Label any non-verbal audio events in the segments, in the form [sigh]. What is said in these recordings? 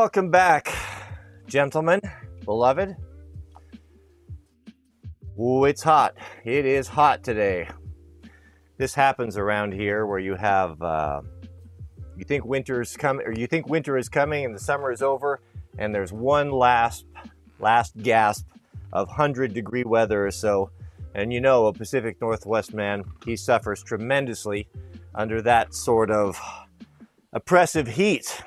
Welcome back, gentlemen, beloved. Ooh, it's hot. It is hot today. This happens around here where you have, uh, you think winter's coming, or you think winter is coming and the summer is over, and there's one last, last gasp of 100 degree weather or so. And you know, a Pacific Northwest man, he suffers tremendously under that sort of oppressive heat.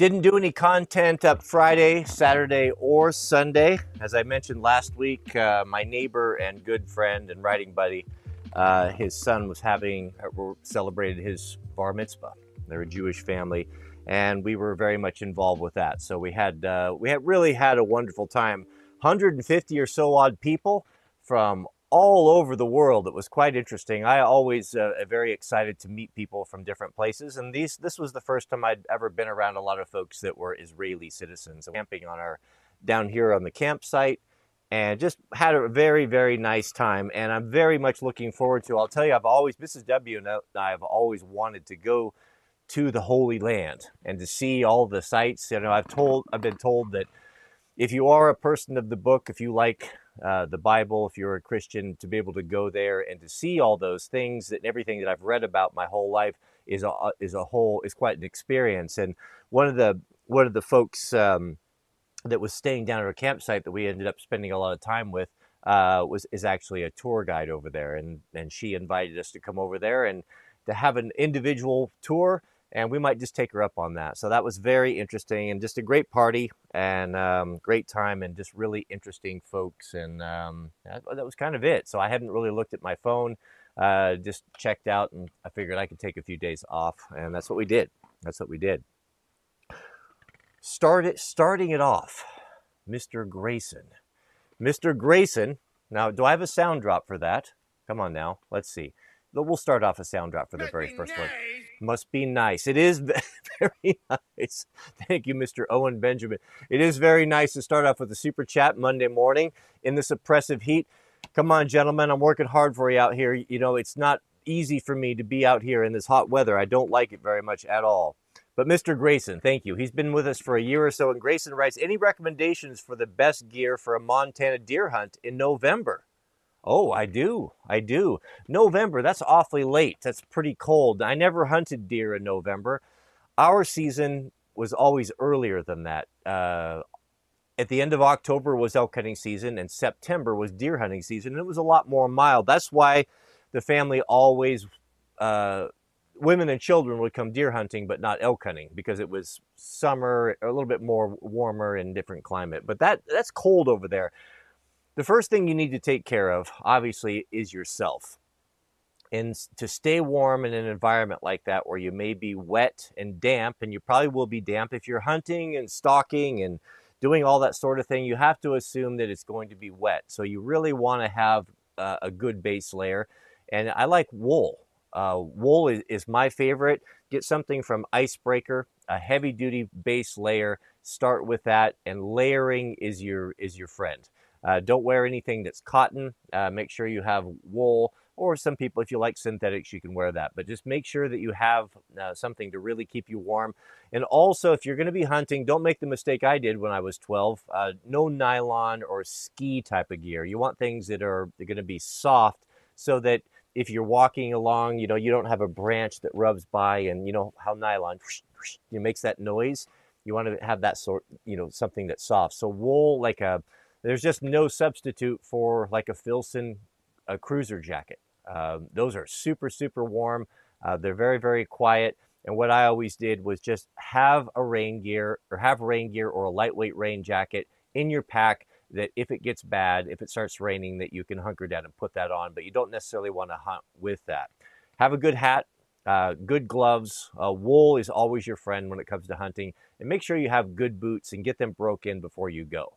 Didn't do any content up Friday, Saturday, or Sunday. As I mentioned last week, uh, my neighbor and good friend and writing buddy, uh, his son was having, uh, celebrated his bar mitzvah. They're a Jewish family, and we were very much involved with that. So we had, uh, we had really had a wonderful time. 150 or so odd people from all over the world. It was quite interesting. I always uh, very excited to meet people from different places, and these this was the first time I'd ever been around a lot of folks that were Israeli citizens camping on our down here on the campsite. And just had a very, very nice time. And I'm very much looking forward to. I'll tell you, I've always, Mrs. W and I have always wanted to go to the Holy Land and to see all the sites. You know, I've told, I've been told that if you are a person of the book, if you like uh, the Bible, if you're a Christian, to be able to go there and to see all those things and everything that I've read about my whole life is a is a whole is quite an experience. And one of the one of the folks um, that was staying down at our campsite that we ended up spending a lot of time with uh, was is actually a tour guide over there, and and she invited us to come over there and to have an individual tour and we might just take her up on that. So that was very interesting and just a great party and um, great time and just really interesting folks. And um, that, that, was kind of it. So I hadn't really looked at my phone, uh, just checked out, and I figured I could take a few days off, and that's what we did. That's what we did. Started starting it off, Mr. Grayson. Mr. Grayson. Now, do I have a sound drop for that? Come on now, let's see. We'll start off a sound drop for the very first one. Must be nice. It is [laughs] very nice. Thank you, Mr. Owen Benjamin. It is very nice to start off with a super chat Monday morning in this oppressive heat. Come on, gentlemen. I'm working hard for you out here. You know, it's not easy for me to be out here in this hot weather. I don't like it very much at all. But Mr. Grayson, thank you. He's been with us for a year or so. And Grayson writes Any recommendations for the best gear for a Montana deer hunt in November? Oh, I do. I do. November, that's awfully late. That's pretty cold. I never hunted deer in November. Our season was always earlier than that. Uh, at the end of October was elk hunting season, and September was deer hunting season, and it was a lot more mild. That's why the family always, uh, women and children would come deer hunting, but not elk hunting because it was summer, a little bit more warmer and different climate. But that that's cold over there the first thing you need to take care of, obviously, is yourself. And to stay warm in an environment like that where you may be wet and damp, and you probably will be damp if you're hunting and stalking and doing all that sort of thing, you have to assume that it's going to be wet. So you really want to have uh, a good base layer. And I like wool. Uh, wool is, is my favorite. Get something from Icebreaker, a heavy duty base layer. Start with that, and layering is your is your friend. Uh, don't wear anything that's cotton. Uh, make sure you have wool, or some people, if you like synthetics, you can wear that. But just make sure that you have uh, something to really keep you warm. And also, if you're going to be hunting, don't make the mistake I did when I was 12. Uh, no nylon or ski type of gear. You want things that are going to be soft so that if you're walking along, you know, you don't have a branch that rubs by and you know how nylon it [sniffs] makes that noise. You want to have that sort, you know, something that's soft. So wool, like a there's just no substitute for like a Filson a cruiser jacket. Uh, those are super, super warm. Uh, they're very, very quiet. And what I always did was just have a rain gear or have rain gear or a lightweight rain jacket in your pack that if it gets bad, if it starts raining, that you can hunker down and put that on. But you don't necessarily want to hunt with that. Have a good hat, uh, good gloves. Uh, wool is always your friend when it comes to hunting. And make sure you have good boots and get them broke in before you go.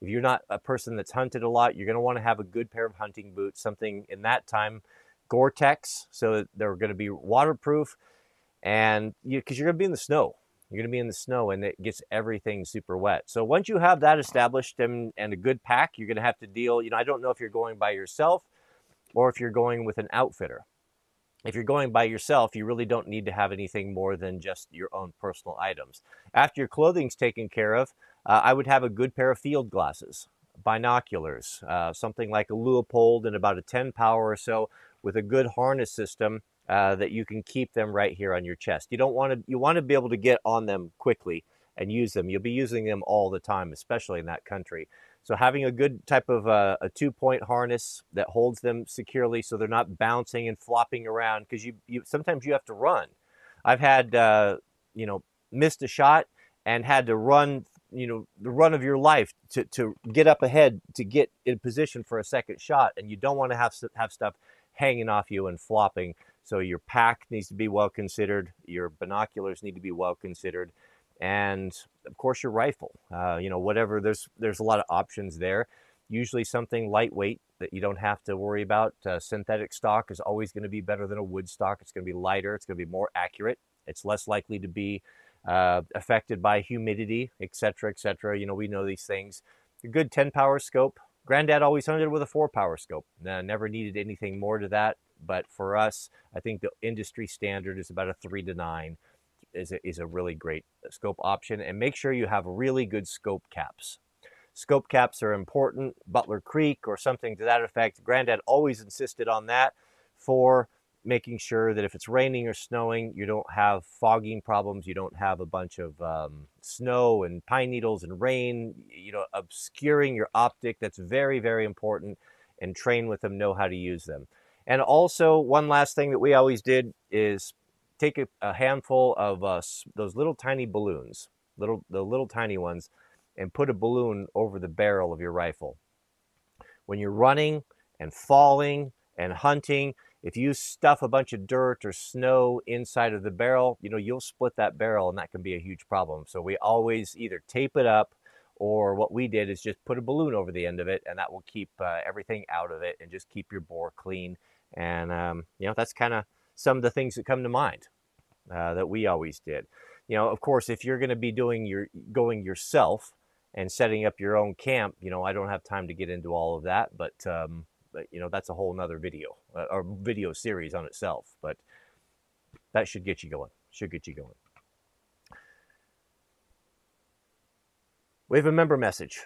If you're not a person that's hunted a lot, you're going to want to have a good pair of hunting boots, something in that time, Gore-Tex, so they're going to be waterproof, and because you, are going to be in the snow, you're going to be in the snow, and it gets everything super wet. So once you have that established and, and a good pack, you're going to have to deal. You know, I don't know if you're going by yourself or if you're going with an outfitter. if you're going by yourself, you really don't need to have anything more than just your own personal items. After your clothing's taken care of, uh, I would have a good pair of field glasses, binoculars, uh, something like a Leupold and about a 10 power or so with a good harness system uh, that you can keep them right here on your chest. You don't want to you want to be able to get on them quickly and use them. You'll be using them all the time, especially in that country. So having a good type of uh, a two-point harness that holds them securely, so they're not bouncing and flopping around, because you, you sometimes you have to run. I've had uh, you know missed a shot and had to run you know the run of your life to, to get up ahead to get in position for a second shot, and you don't want to have have stuff hanging off you and flopping. So your pack needs to be well considered. Your binoculars need to be well considered and of course your rifle. Uh, you know, whatever. There's there's a lot of options there. Usually something lightweight that you don't have to worry about. Uh, synthetic stock is always going to be better than a wood stock. It's going to be lighter. It's going to be more accurate. It's less likely to be uh, affected by humidity, etc., etc. You know, we know these things. A good 10 power scope. Granddad always hunted with a four power scope. never needed anything more to that. But for us, I think the industry standard is about a three to nine is a, is a really great scope option. And make sure you have really good scope caps. Scope caps are important. Butler Creek or something to that effect. Granddad always insisted on that for making sure that if it's raining or snowing, you don't have fogging problems. You don't have a bunch of um, snow and pine needles and rain, you know, obscuring your optic. That's very, very important. And train with them, know how to use them. And also, one last thing that we always did is take a, a handful of uh, those little tiny balloons, little the little tiny ones, and put a balloon over the barrel of your rifle. When you're running and falling and hunting, if you stuff a bunch of dirt or snow inside of the barrel, you know you'll split that barrel, and that can be a huge problem. So we always either tape it up or what we did is just put a balloon over the end of it and that will keep uh, everything out of it and just keep your bore clean and um, you know that's kind of some of the things that come to mind uh, that we always did. You know, of course, if you're going to be doing your going yourself and setting up your own camp, you know, I don't have time to get into all of that, but um, you know, that's a whole nother video uh, or video series on itself. But that should get you going. Should get you going. We have a member message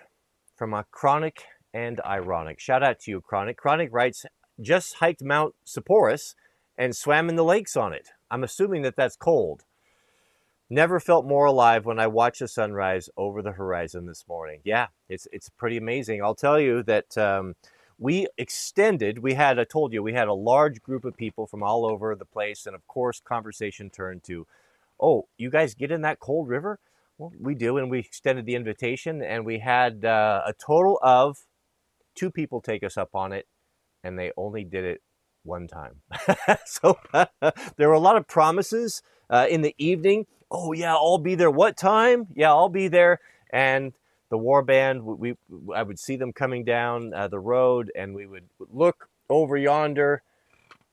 from a chronic and ironic. Shout out to you, Chronic. Chronic writes, just hiked Mount Sopris and swam in the lakes on it. I'm assuming that that's cold. Never felt more alive when I watched the sunrise over the horizon this morning. Yeah, it's it's pretty amazing. I'll tell you that um, we extended. We had, I told you, we had a large group of people from all over the place, and of course, conversation turned to, "Oh, you guys get in that cold river?" Well, we do, and we extended the invitation, and we had uh, a total of two people take us up on it, and they only did it one time. [laughs] so [laughs] there were a lot of promises uh, in the evening. Oh yeah, I'll be there. What time? Yeah, I'll be there. And the war band, we, we I would see them coming down uh, the road, and we would look over yonder,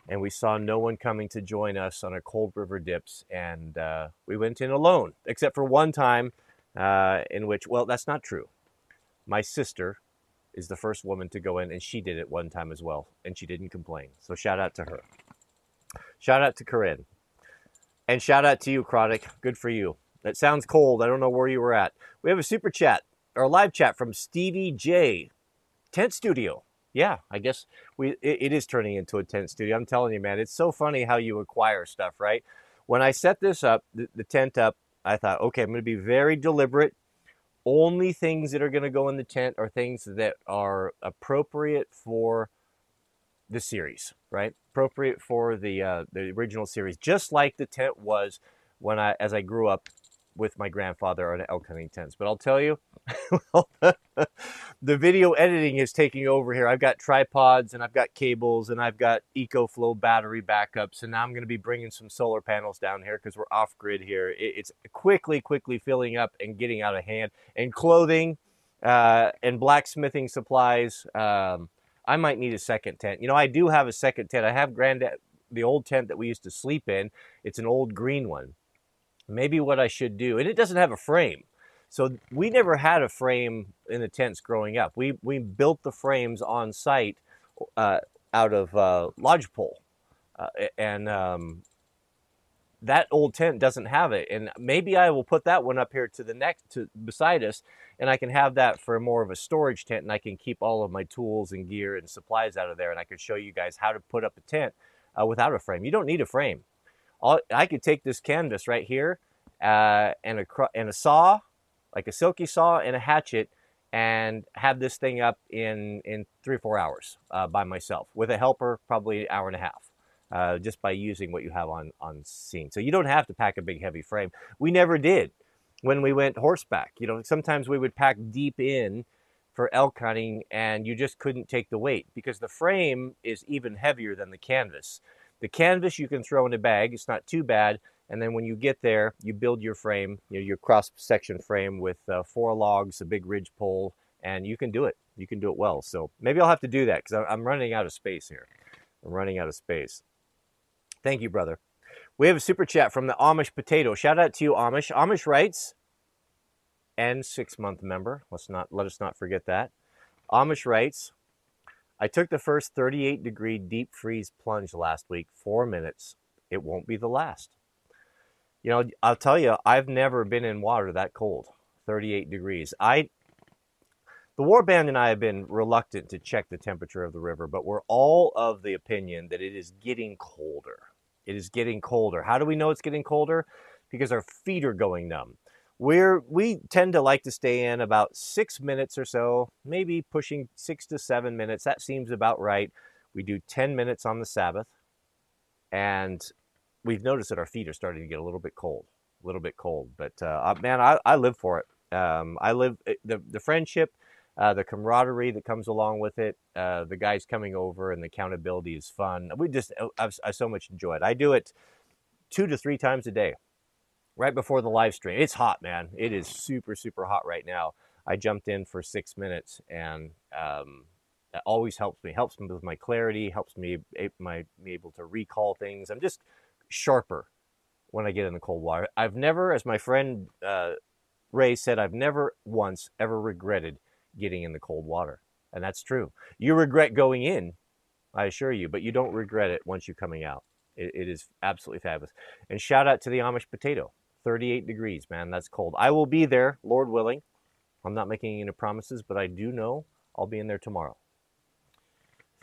and we saw no one coming to join us on our Cold River dips, and uh, we went in alone, except for one time uh, in which, well, that's not true. My sister is the first woman to go in, and she did it one time as well, and she didn't complain. So shout out to her. Shout out to Corinne. And shout out to you, Chronic. Good for you. That sounds cold. I don't know where you were at. We have a super chat or live chat from Stevie J. Tent Studio. Yeah, I guess we it, it is turning into a tent studio. I'm telling you, man, it's so funny how you acquire stuff, right? When I set this up, the, the tent up, I thought, okay, I'm going to be very deliberate only things that are going to go in the tent are things that are appropriate for the series, right? Appropriate for the uh, the original series, just like the tent was when I as I grew up with my grandfather on elk hunting tents. But I'll tell you, [laughs] the video editing is taking over here. I've got tripods and I've got cables and I've got EcoFlow battery backups. And now I'm going to be bringing some solar panels down here because we're off grid here. It's quickly, quickly filling up and getting out of hand. And clothing uh, and blacksmithing supplies. Um, I might need a second tent. You know, I do have a second tent. I have granddad, the old tent that we used to sleep in. It's an old green one maybe what I should do, and it doesn't have a frame. So we never had a frame in the tents growing up. We we built the frames on site uh, out of uh, lodgepole. uh, and um, that old tent doesn't have it. And maybe I will put that one up here to the next to beside us, and I can have that for more of a storage tent, and I can keep all of my tools and gear and supplies out of there, and I can show you guys how to put up a tent uh, without a frame. You don't need a frame. All, I could take this canvas right here uh, and a and a saw, like a silky saw, and a hatchet, and have this thing up in in three or four hours uh, by myself with a helper, probably an hour and a half uh, just by using what you have on, on scene. So you don't have to pack a big heavy frame. We never did when we went horseback. You know, sometimes we would pack deep in for elk hunting and you just couldn't take the weight because the frame is even heavier than the canvas. The canvas you can throw in a bag, it's not too bad. And then when you get there, you build your frame, you know, your cross section frame with uh, four logs, a big ridge pole, and you can do it. You can do it well. So maybe I'll have to do that because I'm running out of space here. I'm running out of space. Thank you, brother. We have a super chat from the Amish Potato. Shout out to you, Amish. Amish writes, and six month member. Let's not let us not forget that. Amish writes, I took the first 38 degree deep freeze plunge last week, four minutes. It won't be the last. You know, I'll tell you, I've never been in water that cold, 38 degrees. I, the warband and I have been reluctant to check the temperature of the river, but we're all of the opinion that it is getting colder. It is getting colder. How do we know it's getting colder? Because our feet are going numb. We're, we tend to like to stay in about six minutes or so, maybe pushing six to seven minutes. That seems about right. We do 10 minutes on the Sabbath, and we've noticed that our feet are starting to get a little bit cold, a little bit cold. But uh, man, I, I live for it. Um, I live eh, the, the friendship uh, the camaraderie that comes along with it, uh, the guys coming over, and the accountability is fun. We just, uh, I've, I so much enjoy it. I do it two to three times a day, right before the live stream. It's hot, man. It is super, super hot right now. I jumped in for six minutes, and um, that always helps me. Helps me with my clarity. Helps me my me able to recall things. I'm just sharper when I get in the cold water. I've never, as my friend uh, Ray said, I've never once ever regretted getting in the cold water. And that's true. You regret going in, I assure you, but you don't regret it once you're coming out. it, it is absolutely fabulous. And shout out to the Amish potato. 38 degrees, man. That's cold. I will be there, Lord willing. I'm not making any promises, but I do know I'll be in there tomorrow.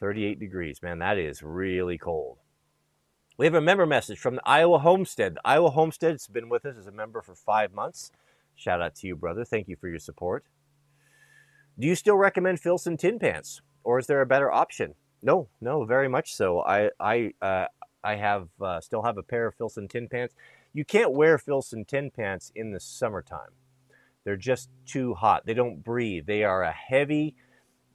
38 degrees, man. That is really cold. We have a member message from the Iowa Homestead. The Iowa Homestead's been with us as a member for five months. Shout out to you, brother. Thank you for your support. Do you still recommend Filson tin pants, or is there a better option? No, no, very much so. I I uh, I have uh, still have a pair of Filson tin pants. You can't wear Filson tin pants in the summertime. They're just too hot. They don't breathe. They are a heavy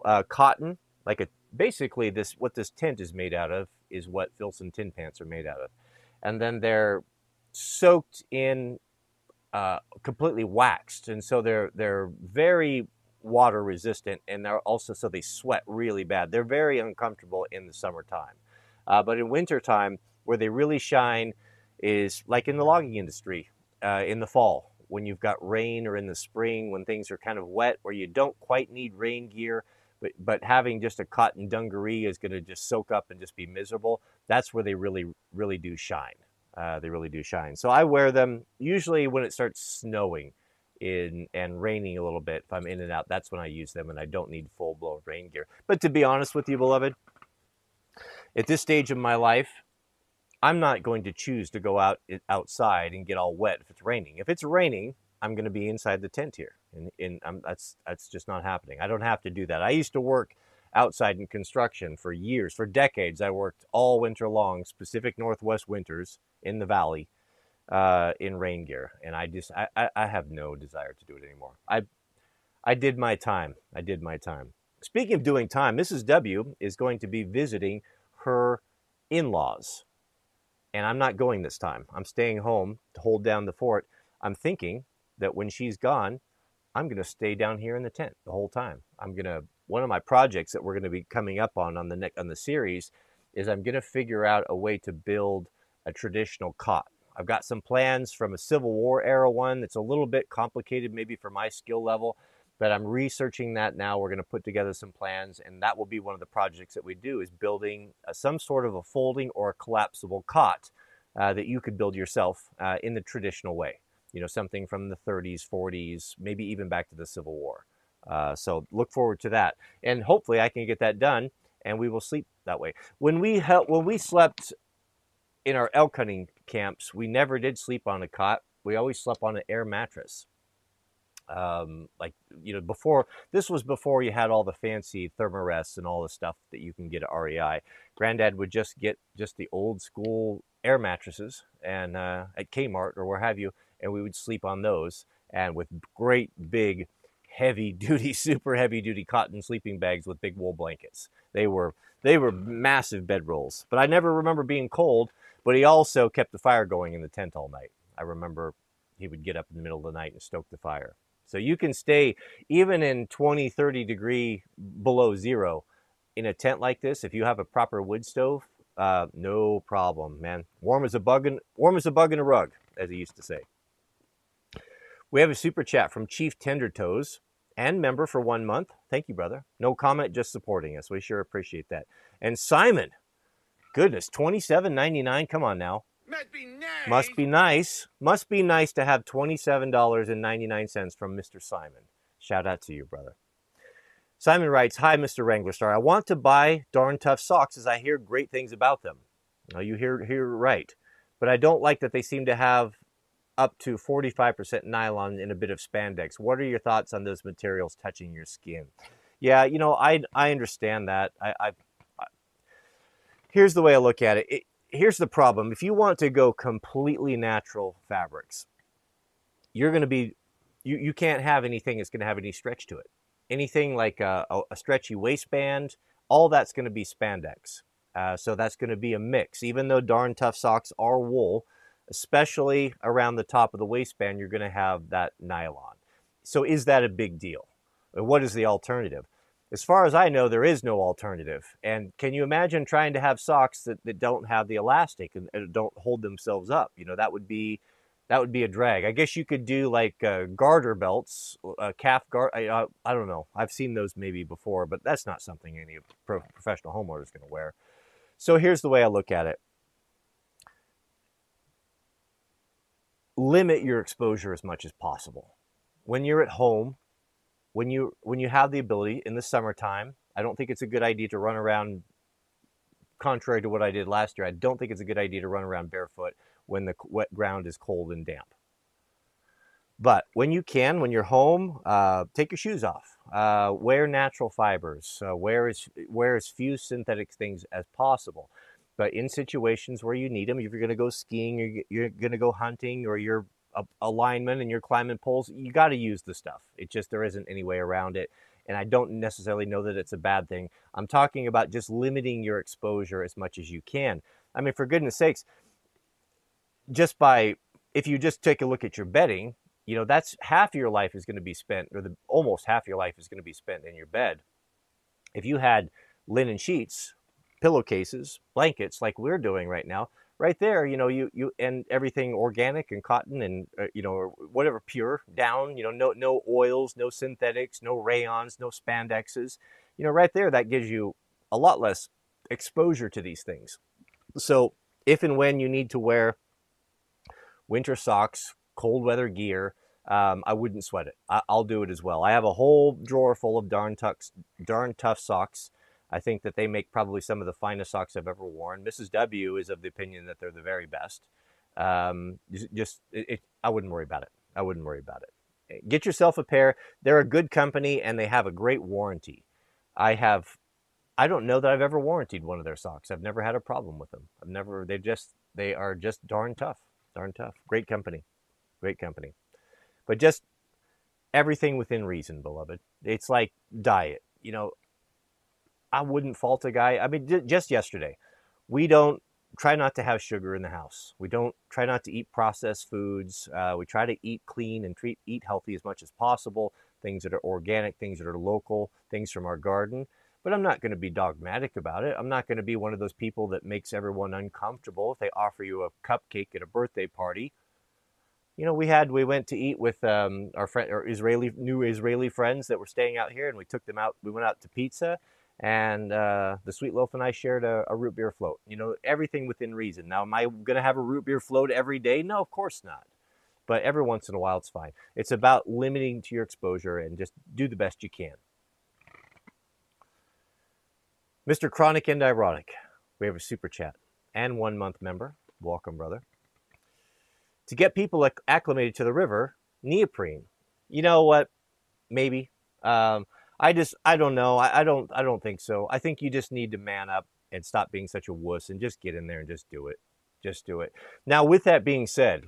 uh, cotton, like a basically this what this tent is made out of is what Filson tin pants are made out of, and then they're soaked in uh, completely waxed, and so they're they're very water resistant and they're also so they sweat really bad. They're very uncomfortable in the summertime. Uh, but in wintertime, where they really shine is like in the logging industry uh, in the fall when you've got rain or in the spring when things are kind of wet where you don't quite need rain gear but, but having just a cotton dungaree is going to just soak up and just be miserable that's where they really really do shine uh, they really do shine so i wear them usually when it starts snowing in and raining a little bit, if I'm in and out, that's when I use them and I don't need full blown rain gear. But to be honest with you, beloved, at this stage of my life, I'm not going to choose to go out outside and get all wet if it's raining. If it's raining, I'm going to be inside the tent here, and, and I'm, that's that's just not happening. I don't have to do that. I used to work outside in construction for years, for decades. I worked all winter long, Pacific Northwest winters in the valley, uh, in rain gear, and I just I, I, I have no desire to do it anymore. I I did my time. I did my time. Speaking of doing time, Mrs. W is going to be visiting her in-laws, and I'm not going this time. I'm staying home to hold down the fort. I'm thinking that when she's gone, I'm going to stay down here in the tent the whole time. I'm going to one of my projects that we're going to be coming up on on the next on the series is I'm going to figure out a way to build a traditional cot I've got some plans from a Civil War era one that's a little bit complicated, maybe for my skill level, but I'm researching that now. We're going to put together some plans, and that will be one of the projects that we do is building uh, some sort of a folding or a collapsible cot uh, that you could build yourself uh, in the traditional way. You know, something from the 30s, 40s, maybe even back to the Civil War. Uh, so look forward to that, and hopefully I can get that done, and we will sleep that way. When we when we slept in our elk hunting camps, we never did sleep on a cot. We always slept on an air mattress um, like you know before this was before you had all the fancy thermarests and all the stuff that you can get at REI. Granddad would just get just the old school air mattresses and uh, at Kmart or where have you, and we would sleep on those and with great big heavy [laughs] duty super heavy duty cotton sleeping bags with big wool blankets. They were they were massive bedrolls, but I never remember being cold. But he also kept the fire going in the tent all night. I remember he would get up in the middle of the night and stoke the fire. So you can stay even in 20, 30 degree below zero in a tent like this. If you have a proper wood stove, uh, no problem, man. Warm as a bug in, warm as a bug in a rug, as he used to say. We have a super chat from Chief Tender Toes and member for one month. Thank you, brother. No comment, just supporting us. We sure appreciate that. And Simon, goodness, twenty seven ninety nine. Come on now. Must be nice. Must be nice. Must be nice to have $27.99 from Mr. Simon. Shout out to you, brother. Simon writes, Hi, Mr. Wranglerstar. I want to buy darn tough socks as I hear great things about them. Now, you hear, hear right. But I don't like that they seem to have up to 45% nylon and a bit of spandex. What are your thoughts on those materials touching your skin? Yeah, you know, I, I understand that. I, I, I here's the way I look at it. it here's the problem. If you want to go completely natural fabrics you're going to be you, you can't have anything that's going to have any stretch to it. Anything like a, a stretchy waistband all that's going to be spandex. Uh, so that's going to be a mix. Even though darn tough socks are wool especially around the top of the waistband you're going to have that nylon. So is that a big deal? What is the alternative as far as I know, there is no alternative. And can you imagine trying to have socks that, that don't have the elastic and, and don't hold themselves up? You know, that would be that would be a drag. I guess you could do like uh, garter belts, uh, calf guard. I, I don't know. I've seen those maybe before, but that's not something any pro- professional homeowner is going to wear. So here's the way I look at it. Limit your exposure as much as possible. When you're at home, when you when you have the ability in the summertime, I don't think it's a good idea to run around. Contrary to what I did last year, I don't think it's a good idea to run around barefoot when the wet ground is cold and damp. But when you can, when you're home, uh, take your shoes off. Uh, wear natural fibers. Uh, wear as wear as few synthetic things as possible. But in situations where you need them, if you're going to go skiing, or you're going to go hunting, or you're a, a lineman and you're climbing poles, you got to use the stuff. It just there isn't any way around it. And I don't necessarily know that it's a bad thing. I'm talking about just limiting your exposure as much as you can. I mean, for goodness sakes, just by if you just take a look at your bedding, you know that's half your life is going to be spent, or the almost half your life is going to be spent in your bed. If you had linen sheets, pillowcases, blankets like we're doing right now, right there, you know, you you and everything organic and cotton and uh, you know whatever pure down, you know, no no oils, no synthetics, no rayons, no spandexes, you know, right there that gives you a lot less exposure to these things. So if and when you need to wear winter socks, cold weather gear, um, I wouldn't sweat it. I, will do it as well. I have a whole drawer full of darn, tucks, darn tough socks I think that they make probably some of the finest socks I've ever worn. Mrs. W is of the opinion that they're the very best. Um, just, it, it, I wouldn't worry about it. I wouldn't worry about it. Get yourself a pair. They're a good company and they have a great warranty. I have, I don't know that I've ever warranted one of their socks. I've never had a problem with them. I've never, they just, they are just darn tough, darn tough. Great company, great company. But just everything within reason, beloved. It's like diet. You know, I wouldn't fault a guy. I mean, just yesterday, we don't try not to have sugar in the house. We don't try not to eat processed foods. Uh, we try to eat clean and treat eat healthy as much as possible. Things that are organic, things that are local, things from our garden. But I'm not going to be dogmatic about it. I'm not going to be one of those people that makes everyone uncomfortable if they offer you a cupcake at a birthday party. you know, we had we went to eat with um, our friend, our Israeli new Israeli friends that were staying out here, and we took them out. We went out to pizza, and uh, the sweet loaf and I shared a, a, root beer float. You know, everything within reason. Now, am I going to have a root beer float every day? No, of course not. But every once in a while, it's fine. It's about limiting to your exposure and just do the best you can. Mr. Chronic and Ironic, we have a super chat and one month member. Welcome, brother to get people acclimated to the river, neoprene. You know what? Maybe. Um, I just I don't know. I, I, don't I don't think so. I think you just need to man up and stop being such a wuss and just get in there and just do it. Just do it. Now, with that being said,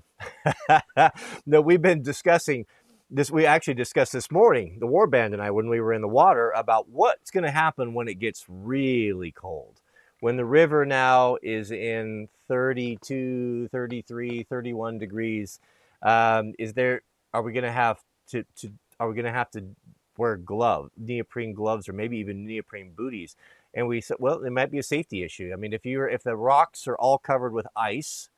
[laughs] no, we've been discussing this. We actually discussed this morning, the warband and I, when we were in the water, about what's going to happen when it gets really cold when the river now is in 32 33 31 degrees um, is there are we going to have to, to are we going to have to wear gloves neoprene gloves or maybe even neoprene booties and we said well it might be a safety issue i mean if you're if the rocks are all covered with ice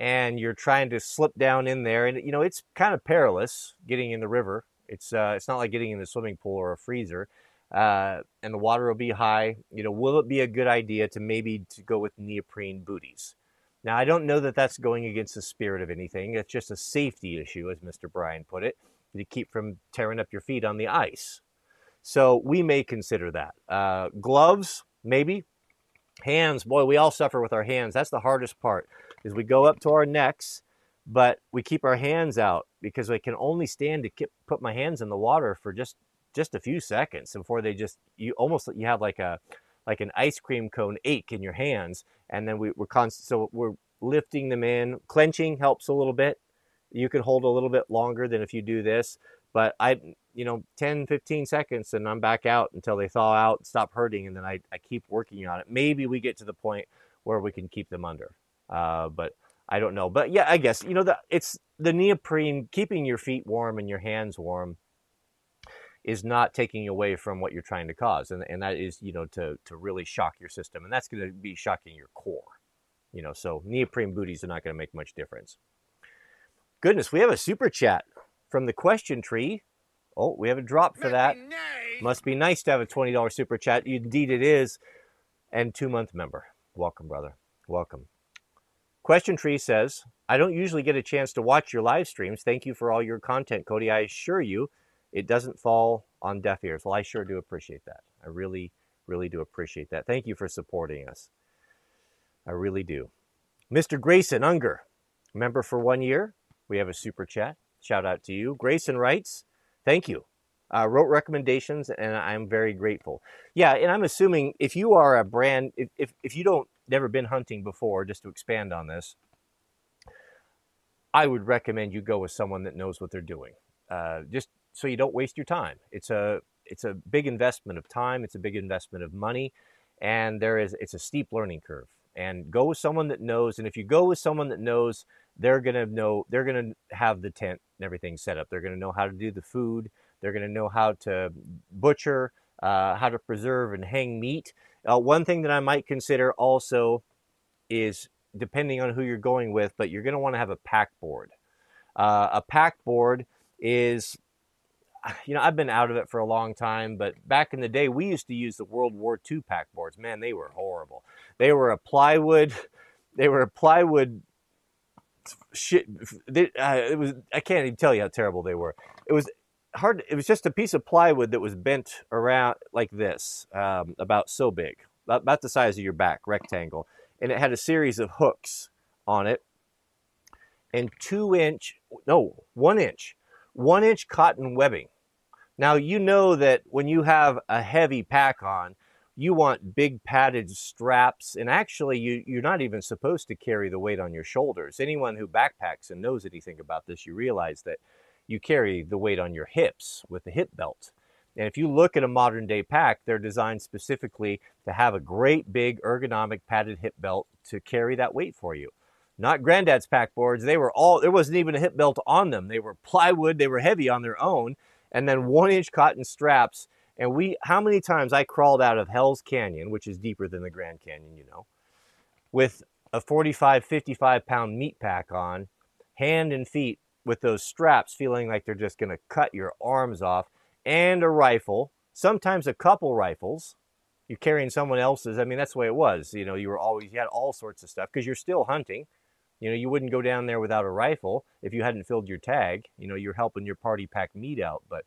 and you're trying to slip down in there and you know it's kind of perilous getting in the river it's uh, it's not like getting in the swimming pool or a freezer uh, and the water will be high, you know, will it be a good idea to maybe to go with neoprene booties? Now, I don't know that that's going against the spirit of anything. It's just a safety issue, as Mr. Bryan put it, to keep from tearing up your feet on the ice. So we may consider that. Uh, gloves, maybe. Hands, boy, we all suffer with our hands. That's the hardest part. Is we go up to our necks, but we keep our hands out because I can only stand to keep, put my hands in the water for just just a few seconds before they just you almost you have like a like an ice cream cone ache in your hands and then we, we're constant so we're lifting them in clenching helps a little bit you can hold a little bit longer than if you do this but i you know 10 15 seconds and i'm back out until they thaw out stop hurting and then i, I keep working on it maybe we get to the point where we can keep them under uh, but i don't know but yeah i guess you know the, it's the neoprene keeping your feet warm and your hands warm is not taking away from what you're trying to cause. And, and that is, you know, to, to really shock your system. And that's going to be shocking your core. You know, so neoprene booties are not going to make much difference. Goodness, we have a super chat from the question tree. Oh, we have a drop for that. Must be nice to have a $20 super chat. Indeed, it is. And two month member. Welcome, brother. Welcome. Question Tree says, I don't usually get a chance to watch your live streams. Thank you for all your content, Cody. I assure you, it doesn't fall on deaf ears. Well, I sure do appreciate that. I really, really do appreciate that. Thank you for supporting us. I really do. Mr. Grayson Unger, member for one year. We have a super chat. Shout out to you. Grayson writes, Thank you. Uh, wrote recommendations, and I'm very grateful. Yeah, and I'm assuming if you are a brand, if, if, if you don't never been hunting before, just to expand on this, I would recommend you go with someone that knows what they're doing. Uh, just so you don't waste your time. It's a it's a big investment of time. It's a big investment of money, and there is it's a steep learning curve. And go with someone that knows. And if you go with someone that knows, they're gonna know. They're gonna have the tent and everything set up. They're gonna know how to do the food. They're gonna know how to butcher, uh, how to preserve and hang meat. Uh, one thing that I might consider also is depending on who you're going with, but you're going to want to have a pack board. Uh, a pack board is you know, I've been out of it for a long time, but back in the day, we used to use the World War II pack boards. Man, they were horrible. They were a plywood, [laughs] they were a plywood shit. They, uh, it was, I can't even tell you how terrible they were. It was hard. It was just a piece of plywood that was bent around like this, um, about so big, about the size of your back, rectangle. And it had a series of hooks on it and two inch, no, one inch one inch cotton webbing. Now, you know that when you have a heavy pack on, you want big padded straps, and actually, you, you're not even supposed to carry the weight on your shoulders. Anyone who backpacks and knows anything about this, you realize that you carry the weight on your hips with the hip belt. And if you look at a modern day pack, they're designed specifically to have a great big ergonomic padded hip belt to carry that weight for you not granddad's pack boards. They were all, there wasn't even a hip belt on them. They were plywood, they were heavy on their own, and then one inch cotton straps. And we, how many times I crawled out of Hell's Canyon, which is deeper than the Grand Canyon, you know, with a 45, 55 pound meat pack on, hand and feet with those straps, feeling like they're just going to cut your arms off, and a rifle, sometimes a couple rifles. You're carrying someone else's. I mean, that's the way it was. You know, you were always, you had all sorts of stuff because you're still hunting. You know, you wouldn't go down there without a rifle if you hadn't filled your tag. You know, you're helping your party pack meat out. But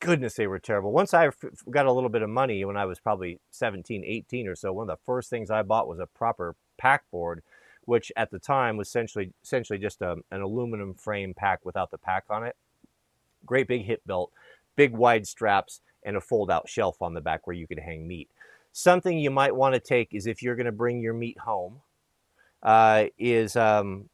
goodness, they were terrible. Once I got a little bit of money when I was probably 17, 18 or so, one of the first things I bought was a proper pack board which at the time was essentially essentially just a, an aluminum frame pack without the pack on it. Great big hip belt, big wide straps, and a fold out shelf on the back where you could hang meat. Something you might want to take is if you're going to bring your meat home, uh, is um,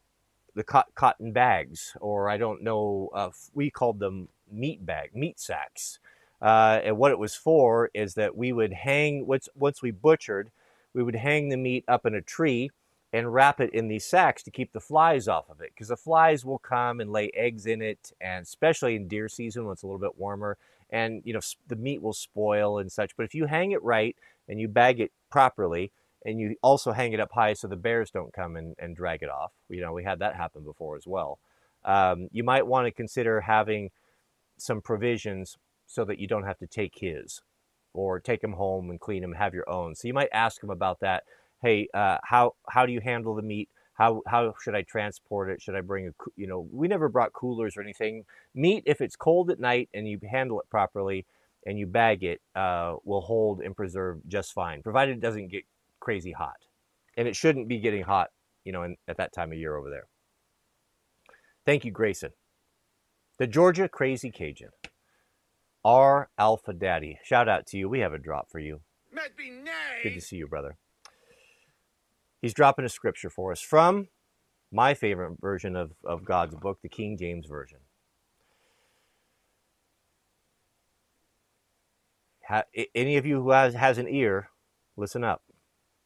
the cotton bags, or I don't know, uh, we called them meat bag, meat sacks. Uh, and what it was for is that we would hang, once, once we butchered, we would hang the meat up in a tree and wrap it in these sacks to keep the flies off of it because the flies will come and lay eggs in it and especially in deer season when it's a little bit warmer and you know the meat will spoil and such but if you hang it right and you bag it properly and you also hang it up high so the bears don't come and, and drag it off you know we had that happen before as well um, you might want to consider having some provisions so that you don't have to take his or take him home and clean him have your own so you might ask him about that hey, uh, how how do you handle the meat? How how should I transport it? Should I bring a you know? We never brought coolers or anything. Meat, if it's cold at night and you handle it properly and you bag it, uh, will hold and preserve just fine, provided it doesn't get crazy hot. And it shouldn't be getting hot, you know, in, at that time of year over there. Thank you, Grayson. The Georgia Crazy Cajun. R Alpha Daddy. Shout out to you. We have a drop for you. Good to see you, brother he's dropping a scripture for us from my favorite version of, of God's book, the King James Version. Ha, any of you who has, has an ear, listen up.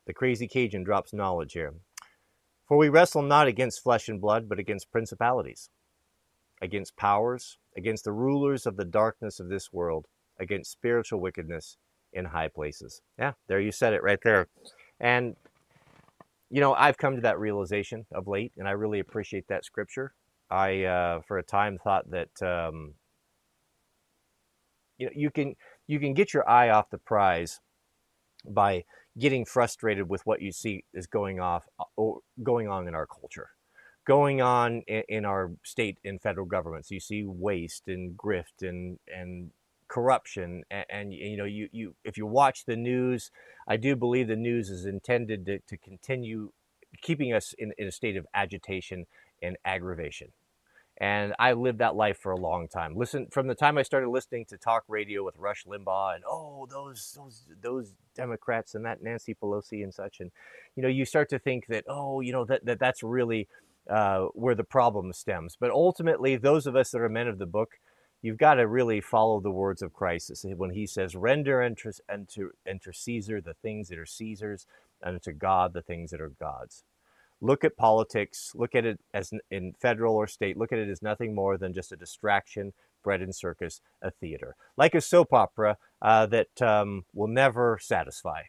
The crazy Cajun drops knowledge here. For we wrestle not against flesh and blood, but against principalities, against powers, against the rulers of the darkness of this world, against spiritual wickedness in high places. Yeah, there you said it right there. And you know, I've come to that realization of late, and I really appreciate that scripture. I, uh, for a time, thought that um, you know you can you can get your eye off the prize by getting frustrated with what you see is going off uh, going on in our culture, going on in, in our state and federal governments. You see waste and grift and and corruption and, and, you know you, you if you watch the news i do believe the news is intended to, to continue keeping us in, in a state of agitation and aggravation and I lived that life for a long time. Listen, from the time I started listening to talk radio with Rush Limbaugh and oh, those those those Democrats and that Nancy Pelosi and such, and you know, you start to think that oh, you know, that, that that's really uh, where the problem stems. But ultimately, those of us that are men of the book, you've got to really follow the words of Christ when he says, render unto, unto, unto Caesar the things that are Caesar's, and unto God the things that are God's. Look at politics, look at it as in federal or state, look at it as nothing more than just a distraction, bread and circus, a theater. Like a soap opera uh, that um, will never satisfy.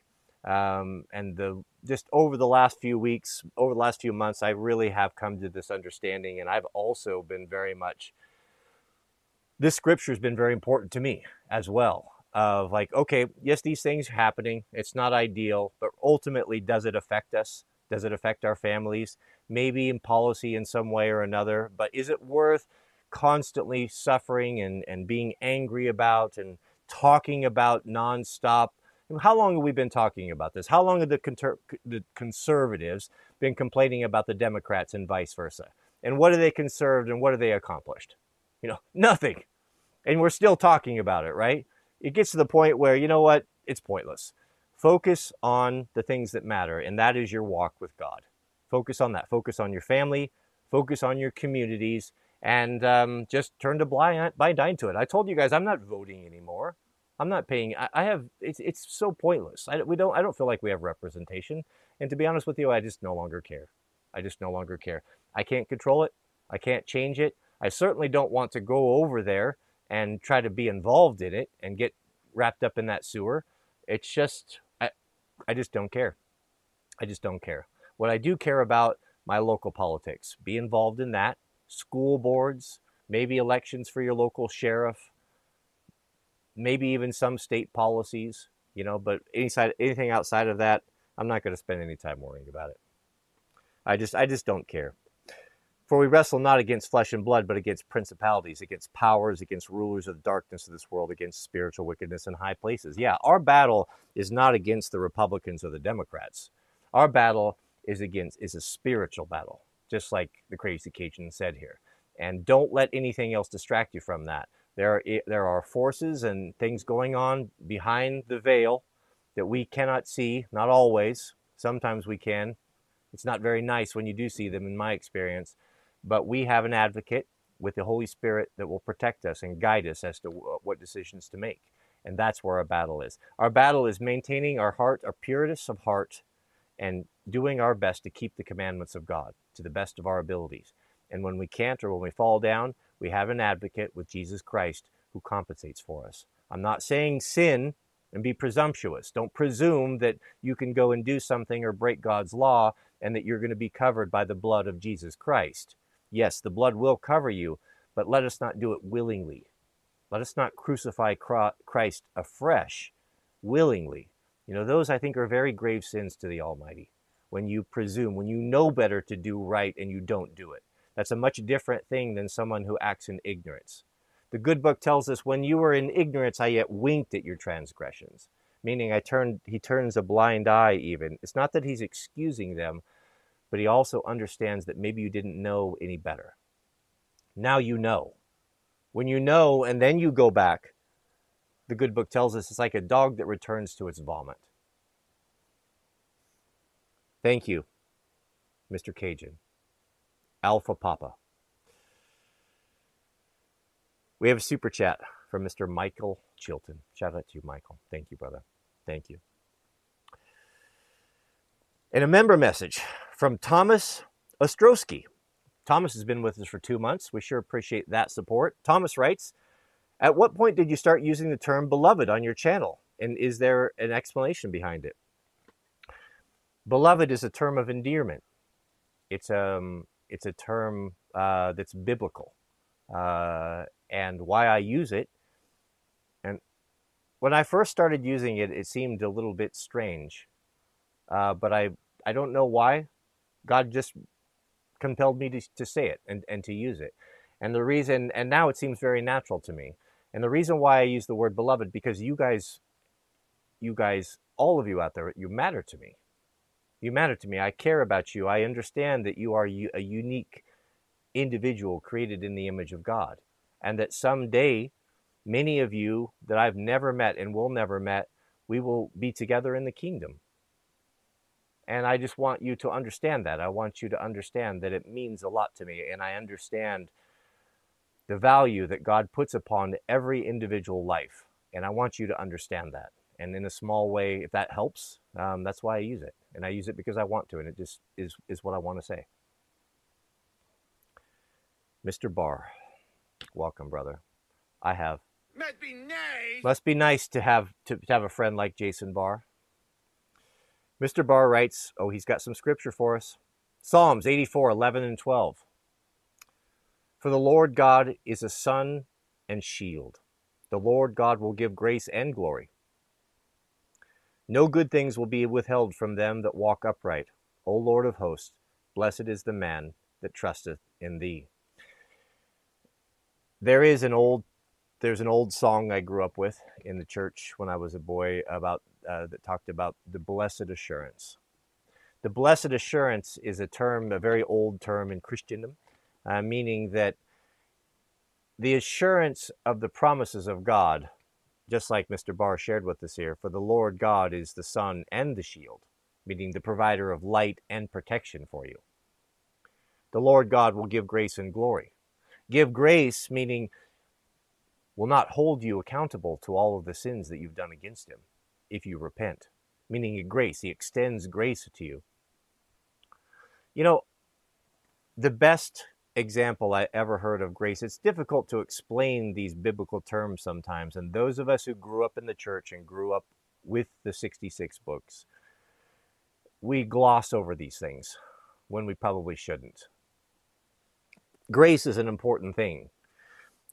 Um, and the just over the last few weeks, over the last few months, I really have come to this understanding, and I've also been very much this scripture has been very important to me as well of like okay yes these things are happening it's not ideal but ultimately does it affect us? Does it affect our families? Maybe in policy in some way or another but is it worth constantly suffering and, and being angry about and talking about nonstop how long have we been talking about this how long have the, conter- the conservatives been complaining about the democrats and vice versa and what are they conserved and what have they accomplished you know [laughs] nothing and we're still talking about it, right? It gets to the point where, you know what? It's pointless. Focus on the things that matter, and that is your walk with God. Focus on that. Focus on your family, focus on your communities, and um, just turn a blind, blind eye to it. I told you guys I'm not voting anymore. I'm not paying. I, I have. It's it's so pointless. I, we don't. I don't feel like we have representation. And to be honest with you, I just no longer care. I just no longer care. I can't control it. I can't change it. I certainly don't want to go over there and try to be involved in it and get wrapped up in that sewer. It's just, I, I just don't care. I just don't care. What I do care about, my local politics. Be involved in that. school boards, maybe elections for your local sheriff, maybe even some state policies, you know, but inside, anything outside of that, I'm not going to spend any time worrying about it. I just I just don't care. For we wrestle not against flesh and blood, but against principalities, against powers, against rulers of the darkness of this world, against spiritual wickedness in high places. Yeah, our battle is not against the Republicans or the Democrats. Our battle is against is a spiritual battle, just like the crazy Cajun said here. And don't let anything else distract you from that. There are, there are forces and things going on behind the veil that we cannot see, not always. Sometimes we can. It's not very nice when you do see them, in my experience. But we have an advocate with the Holy Spirit that will protect us and guide us as to what decisions to make. And that's where our battle is. Our battle is maintaining our heart, our pureness of heart, and doing our best to keep the commandments of God to the best of our abilities. And when we can't or when we fall down, we have an advocate with Jesus Christ who compensates for us. I'm not saying sin and be presumptuous. Don't presume that you can go and do something or break God's law and that you're going to be covered by the blood of Jesus Christ. Yes, the blood will cover you, but let us not do it willingly. Let us not crucify Christ afresh willingly. You know, those I think are very grave sins to the Almighty. When you presume, when you know better to do right and you don't do it. That's a much different thing than someone who acts in ignorance. The good book tells us, when you were in ignorance, I yet winked at your transgressions. Meaning I turned he turns a blind eye even. It's not that he's excusing them, but he also understands that maybe you didn't know any better. Now you know. When you know and then you go back, the good book tells us it's like a dog that returns to its vomit. Thank you, Mr. Cajun. Alpha Papa. We have a super chat from Mr. Michael Chilton. Shout out to you, Michael. Thank you, brother. Thank you. And a member message from Thomas Ostrowski. Thomas has been with us for two months. We sure appreciate that support. Thomas writes, At what point did you start using the term beloved on your channel? And is there an explanation behind it? Beloved is a term of endearment. It's um it's a term uh, that's biblical, uh, and why I use it. And when I first started using it, it seemed a little bit strange, uh, but I I don't know why. God just compelled me to, to say it and, and to use it. And the reason, and now it seems very natural to me. And the reason why I use the word beloved, because you guys, you guys, all of you out there, you matter to me. You matter to me. I care about you. I understand that you are a unique individual created in the image of God. And that someday, many of you that I've never met and will never met, we will be together in the kingdom. And I just want you to understand that. I want you to understand that it means a lot to me. And I understand the value that God puts upon every individual life. And I want you to understand that. And in a small way, if that helps, um, that's why I use it. And I use it because I want to. And it just is, is what I want to say. Mr. Barr, welcome, brother. I have. Must be nice. Must be nice to have to, to have a friend like Jason Barr. Mr. Barr writes, oh, he's got some scripture for us. Psalms 84, 11 and 12. For the Lord God is a sun and shield. The Lord God will give grace and glory. No good things will be withheld from them that walk upright. O Lord of hosts, blessed is the man that trusteth in thee. There is an old there's an old song I grew up with in the church when I was a boy about uh, that talked about the blessed assurance. The blessed assurance is a term, a very old term in Christendom, uh, meaning that the assurance of the promises of God, just like Mr. Barr shared with us here, for the Lord God is the sun and the shield, meaning the provider of light and protection for you. The Lord God will give grace and glory. Give grace, meaning will not hold you accountable to all of the sins that you've done against him if you repent, meaning grace. He extends grace to you. You know, the best example I ever heard of grace, it's difficult to explain these biblical terms sometimes. And those of us who grew up in the church and grew up with the 66 books, we gloss over these things when we probably shouldn't. grace is an important thing.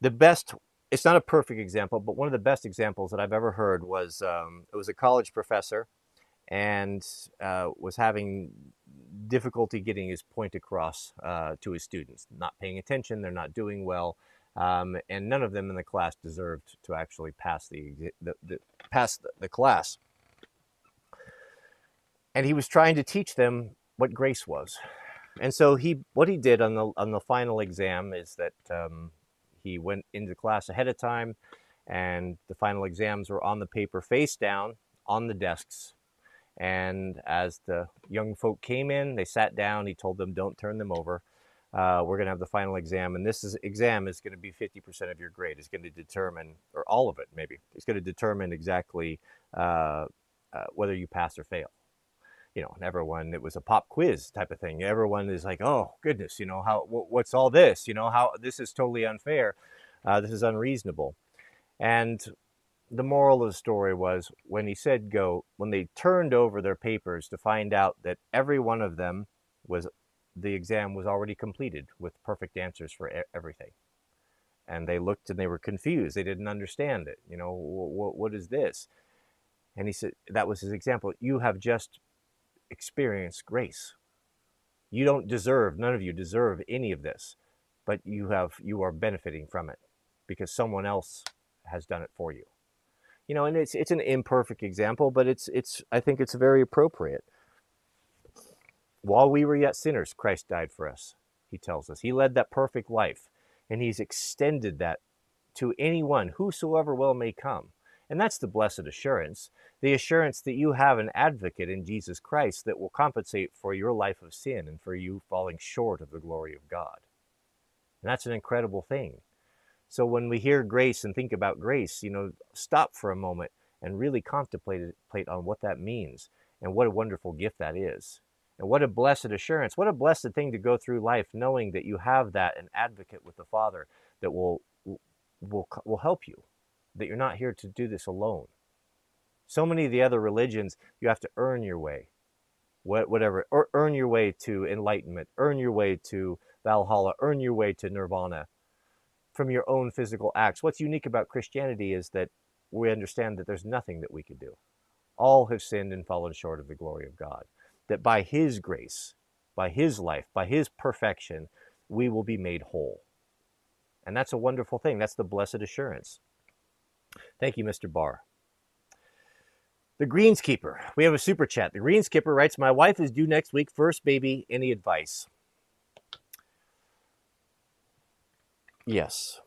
The best, it's not a perfect example, but one of the best examples that I've ever heard was um, it was a college professor and uh, was having difficulty getting his point across uh, to his students. Not paying attention, they're not doing well, um, and none of them in the class deserved to actually pass the, the, the pass the, the class. And he was trying to teach them what grace was. And so he, what he did on the on the final exam is that um, he went into class ahead of time, and the final exams were on the paper face down on the desks and as the young folk came in, they sat down. He told them, "Don't turn them over. Uh, we're going to have the final exam, and this is, exam is going to be 50% of your grade. It's going to determine, or all of it, maybe. It's going to determine exactly uh, uh, whether you pass or fail." You know, and everyone, it was a pop quiz type of thing. Everyone is like, "Oh goodness, you know how? what's all this? You know how this is totally unfair. Uh, this is unreasonable." And the moral of the story was when he said go, when they turned over their papers to find out that every one of them was the exam was already completed with perfect answers for everything. And they looked and they were confused. They didn't understand it. You know, what, what is this? And he said, that was his example. You have just experienced grace. You don't deserve, none of you deserve any of this, but you have, you are benefiting from it because someone else has done it for you you know, and it's it's an imperfect example, but it's it's I think it's very appropriate. While we were yet sinners, Christ died for us. He tells us he led that perfect life, and he's extended that to anyone, whosoever will may come. And that's the blessed assurance, the assurance that you have an advocate in Jesus Christ that will compensate for your life of sin and for you falling short of the glory of God. And that's an incredible thing. So when we hear grace and think about grace, you know, stop for a moment and really contemplate on what that means and what a wonderful gift that is. And what a blessed assurance, what a blessed thing to go through life knowing that you have that an advocate with the Father that will will will help you. That you're not here to do this alone. So many of the other religions, you have to earn your way. whatever, earn your way to enlightenment, earn your way to Valhalla, earn your way to nirvana from your own physical acts. What's unique about Christianity is that we understand that there's nothing that we could do. All have sinned and fallen short of the glory of God. That by His grace, by His life, by His perfection, we will be made whole. And that's a wonderful thing. That's the blessed assurance. Thank you, Mr. Barr. The Greenskeeper. We have a super chat. The Greenskeeper writes, My wife is due next week. First baby. Any advice? Yes.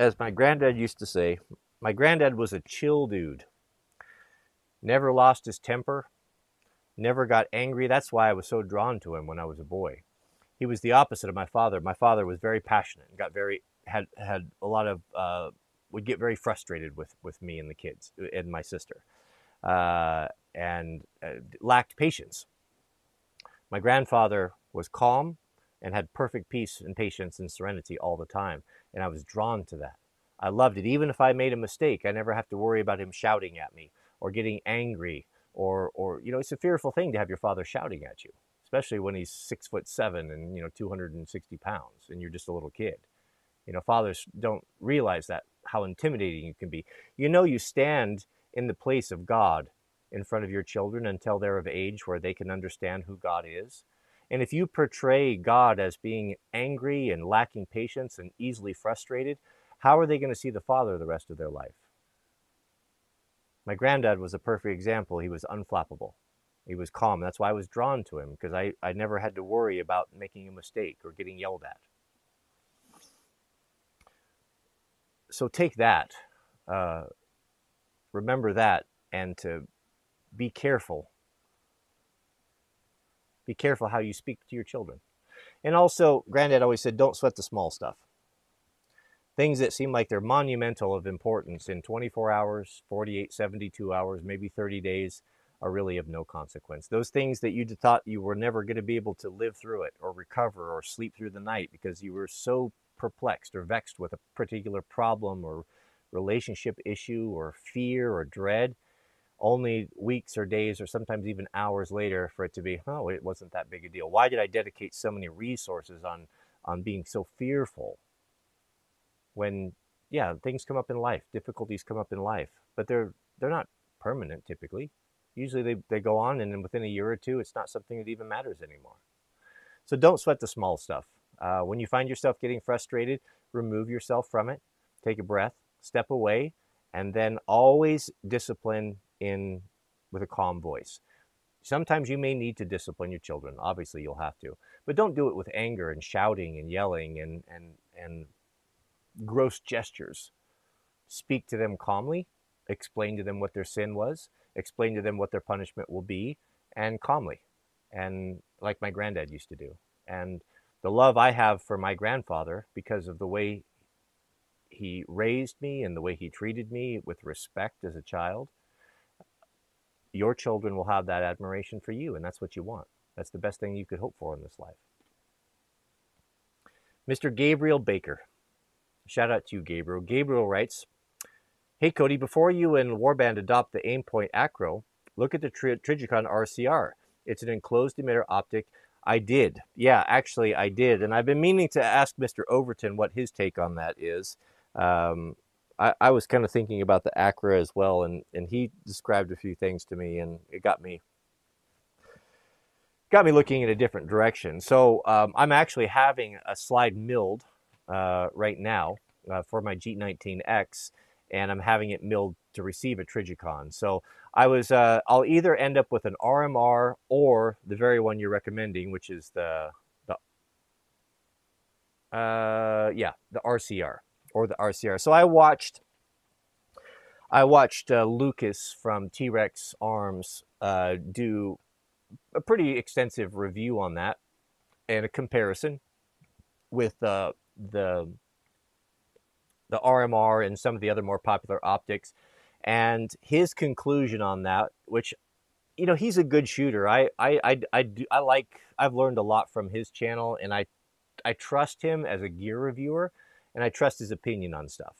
As my granddad used to say, my granddad was a chill dude. Never lost his temper, never got angry. That's why I was so drawn to him when I was a boy. He was the opposite of my father. My father was very passionate and got very had had a lot of uh, would get very frustrated with with me and the kids and my sister, uh, and uh, lacked patience. My grandfather was calm, and had perfect peace and patience and serenity all the time. And I was drawn to that. I loved it. Even if I made a mistake, I never have to worry about him shouting at me or getting angry or, or you know, it's a fearful thing to have your father shouting at you, especially when he's six foot seven and, you know, 260 pounds and you're just a little kid. You know, fathers don't realize that, how intimidating you can be. You know, you stand in the place of God in front of your children until they're of age where they can understand who God is and if you portray God as being angry and lacking patience and easily frustrated, how are they going to see the Father the rest of their life? My granddad was a perfect example. He was unflappable. He was calm. That's why I was drawn to him because I, I never had to worry about making a mistake or getting yelled at. So take that, uh, remember that, and to be careful be careful how you speak to your children. And also, Granddad always said, don't sweat the small stuff. Things that seem like they're monumental of importance in 24 hours, 48, 72 hours, maybe 30 days are really of no consequence. Those things that you thought you were never going to be able to live through it or recover or sleep through the night because you were so perplexed or vexed with a particular problem or relationship issue or fear or dread, only weeks or days or sometimes even hours later for it to be, oh, it wasn't that big a deal. Why did I dedicate so many resources on on being so fearful when yeah, things come up in life, difficulties come up in life, but they're they're not permanent typically. Usually they, they go on and then within a year or two it's not something that even matters anymore. So don't sweat the small stuff. Uh, when you find yourself getting frustrated, remove yourself from it, take a breath, step away, and then always discipline in with a calm voice. Sometimes you may need to discipline your children. Obviously, you'll have to, but don't do it with anger and shouting and yelling and and and gross gestures. Speak to them calmly, explain to them what their sin was, explain to them what their punishment will be, and calmly, and like my granddad used to do. And the love I have for my grandfather because of the way he raised me and the way he treated me with respect as a child your children will have that admiration for you, and that's what you want. That's the best thing you could hope for in this life. Mr. Gabriel Baker. Shout out to you, Gabriel. Gabriel writes Hey, Cody, before you and Warband adopt the Aimpoint Acro, look at the Tri- Trijicon RCR. It's an enclosed emitter optic. I did. Yeah, actually, I did. And I've been meaning to ask Mr. Overton what his take on that is. Um, I, I was kind of thinking about the Acro as well, and, and he described a few things to me, and it got me got me looking in a different direction. So um, I'm actually having a slide milled uh, right now uh, for my G19X, and I'm having it milled to receive a Trijicon. So I was uh, I'll either end up with an RMR or the very one you're recommending, which is the the uh, yeah the RCR or the RCR. So I watched I watched uh, Lucas from T Rex Arms uh, do a pretty extensive review on that and a comparison with uh, the the RMR and some of the other more popular optics. And his conclusion on that, which you know he's a good shooter. I I I I, do, I like I've learned a lot from his channel, and I I trust him as a gear reviewer and I trust his opinion on stuff.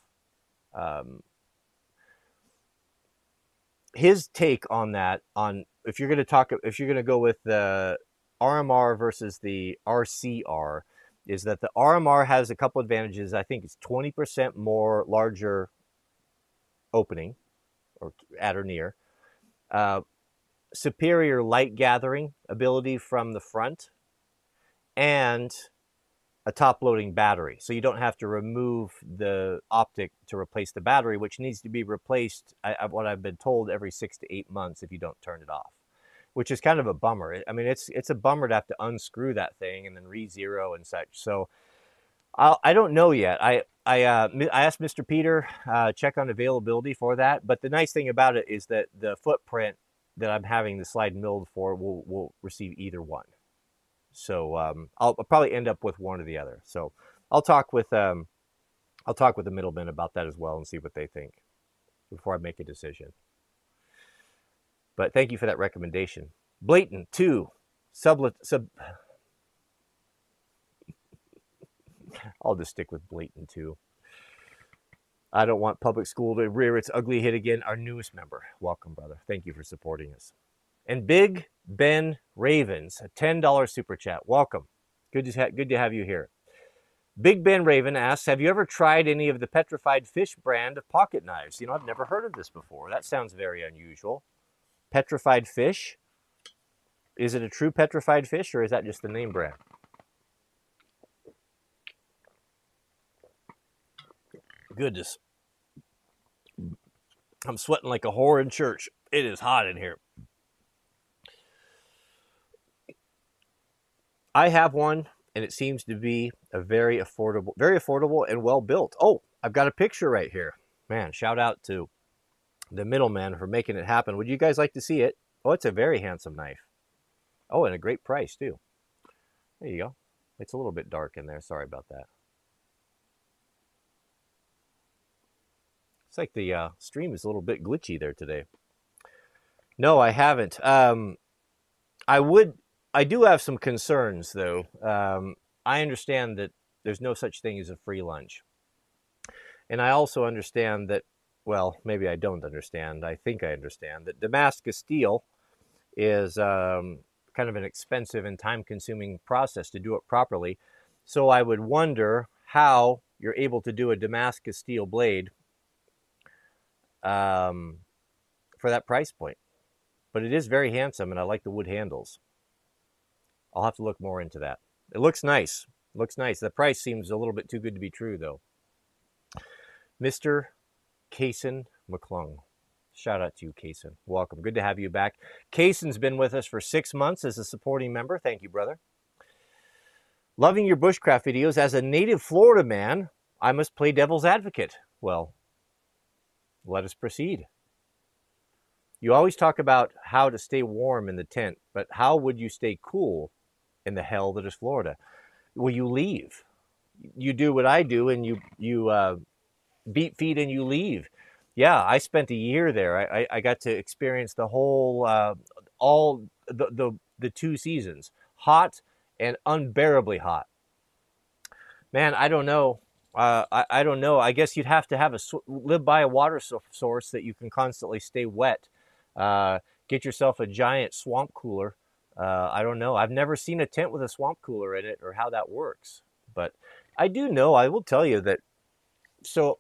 Um, his take on that, on if you're going to talk, if you're going to go with the RMR versus the RCR, is that the RMR has a couple advantages. I think it's 20% more larger opening, or at or near. Uh, superior light gathering ability from the front, and a top loading battery. So you don't have to remove the optic to replace the battery, which needs to be replaced, I, what I've been told, every six to eight months if you don't turn it off, which is kind of a bummer. I mean, it's, it's a bummer to have to unscrew that thing and then re-zero and such. So I'll, I do not know yet. I, I, uh, I asked Mr. Peter, uh, check on availability for that. But the nice thing about it is that the footprint that I'm having the slide milled for will, will receive either one. So um, I'll, I'll, probably end up with one or the other. So I'll talk with um, I'll talk with the middlemen about that as well and see what they think before I make a decision. But thank you for that recommendation. Blatant two sublet sub. [sighs] I'll just stick with blatant two. I don't want public school to rear its ugly head again. Our newest member, welcome, brother. Thank you for supporting us. And Big Ben Ravens, a $10 super chat. Welcome. Good to, ha- good to have you here. Big Ben Raven asks, have you ever tried any of the petrified fish brand of pocket knives? You know, I've never heard of this before. That sounds very unusual. Petrified fish? Is it a true petrified fish or is that just the name brand? Goodness. I'm sweating like a whore in church. It is hot in here. I have one, and it seems to be a very affordable, very affordable and well built. Oh, I've got a picture right here. Man, shout out to the middleman for making it happen. Would you guys like to see it? Oh, it's a very handsome knife. Oh, and a great price too. There you go. It's a little bit dark in there. Sorry about that. It's like the uh, stream is a little bit glitchy there today. No, I haven't. Um, I would I do have some concerns, though. Um, I understand that there's no such thing as a free lunch. And I also understand that well, maybe I don't understand. I think I understand that Damascus steel is um, kind of an expensive and time consuming process to do it properly. So I would wonder how you're able to do a Damascus steel blade um, for that price point. But it is very handsome, and I like the wood handles. I'll have to look more into that. It looks nice. Looks nice. The price seems a little bit too good to be true, though. Mr. Kaysen McClung. Shout out to you, Kaysen. Welcome. Good to have you back. Kaysen's been with us for six months as a supporting member. Thank you, brother. Loving your bushcraft videos. As a native Florida man, I must play devil's advocate. Well, let us proceed. You always talk about how to stay warm in the tent, but how would you stay cool in the hell that is Florida? Well, you leave. You do what I do, and you you uh, beat feet and you leave. Yeah, I spent a year there. I, I got to experience the whole, uh, all the, the the two seasons, hot and unbearably hot. Man, I don't know. Uh, I, I don't know. I guess you'd have to have a live by a water source that you can constantly stay wet. Uh, get yourself a giant swamp cooler. Uh, I don't know. I've never seen a tent with a swamp cooler in it or how that works. But I do know. I will tell you that. So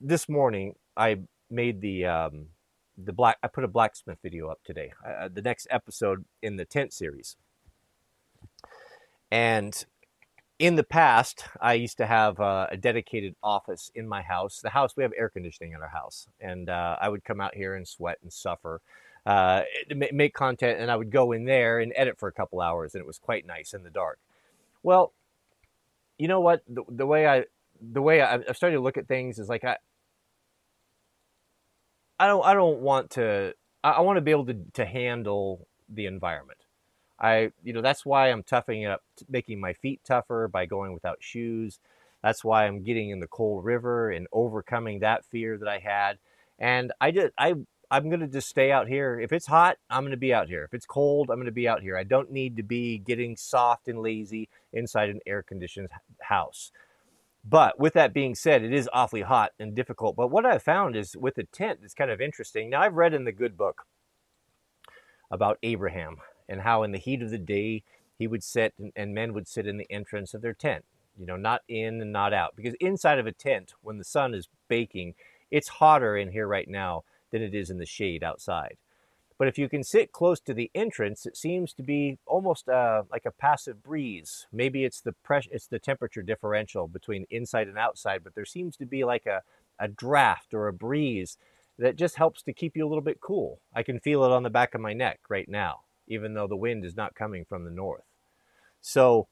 this morning I made the um, the black. I put a blacksmith video up today. Uh, the next episode in the tent series. And in the past, I used to have uh, a dedicated office in my house. The house, we have air conditioning in our house. And uh, I would come out here and sweat and suffer, uh, make content, and I would go in there and edit for a couple hours. And it was quite nice in the dark. Well, you know what? The, the way I, the way I, I've started to look at things is like I, I don't, I don't want to, I, I want to be able to, to handle the environment. I, you know, that's why I'm toughing it up, making my feet tougher by going without shoes. That's why I'm getting in the cold river and overcoming that fear that I had. And I did I, I'm going to just stay out here. If it's hot, I'm going to be out here. If it's cold, I'm going to be out here. I don't need to be getting soft and lazy inside an air conditioned house. But with that being said, it is awfully hot and difficult. But what I've found is with a tent, it's kind of interesting. Now, I've read in the good book about Abraham and how in the heat of the day he would sit and, and men would sit in the entrance of their tent, you know, not in and not out. Because inside of a tent, when the sun is baking, it's hotter in here right now than it is in the shade outside. But if you can sit close to the entrance, it seems to be almost uh, like a passive breeze. Maybe it's the pressure, it's the temperature differential between inside and outside, but there seems to be like a, a draft or a breeze that just helps to keep you a little bit cool. I can feel it on the back of my neck right now even though the wind is not coming from the north. So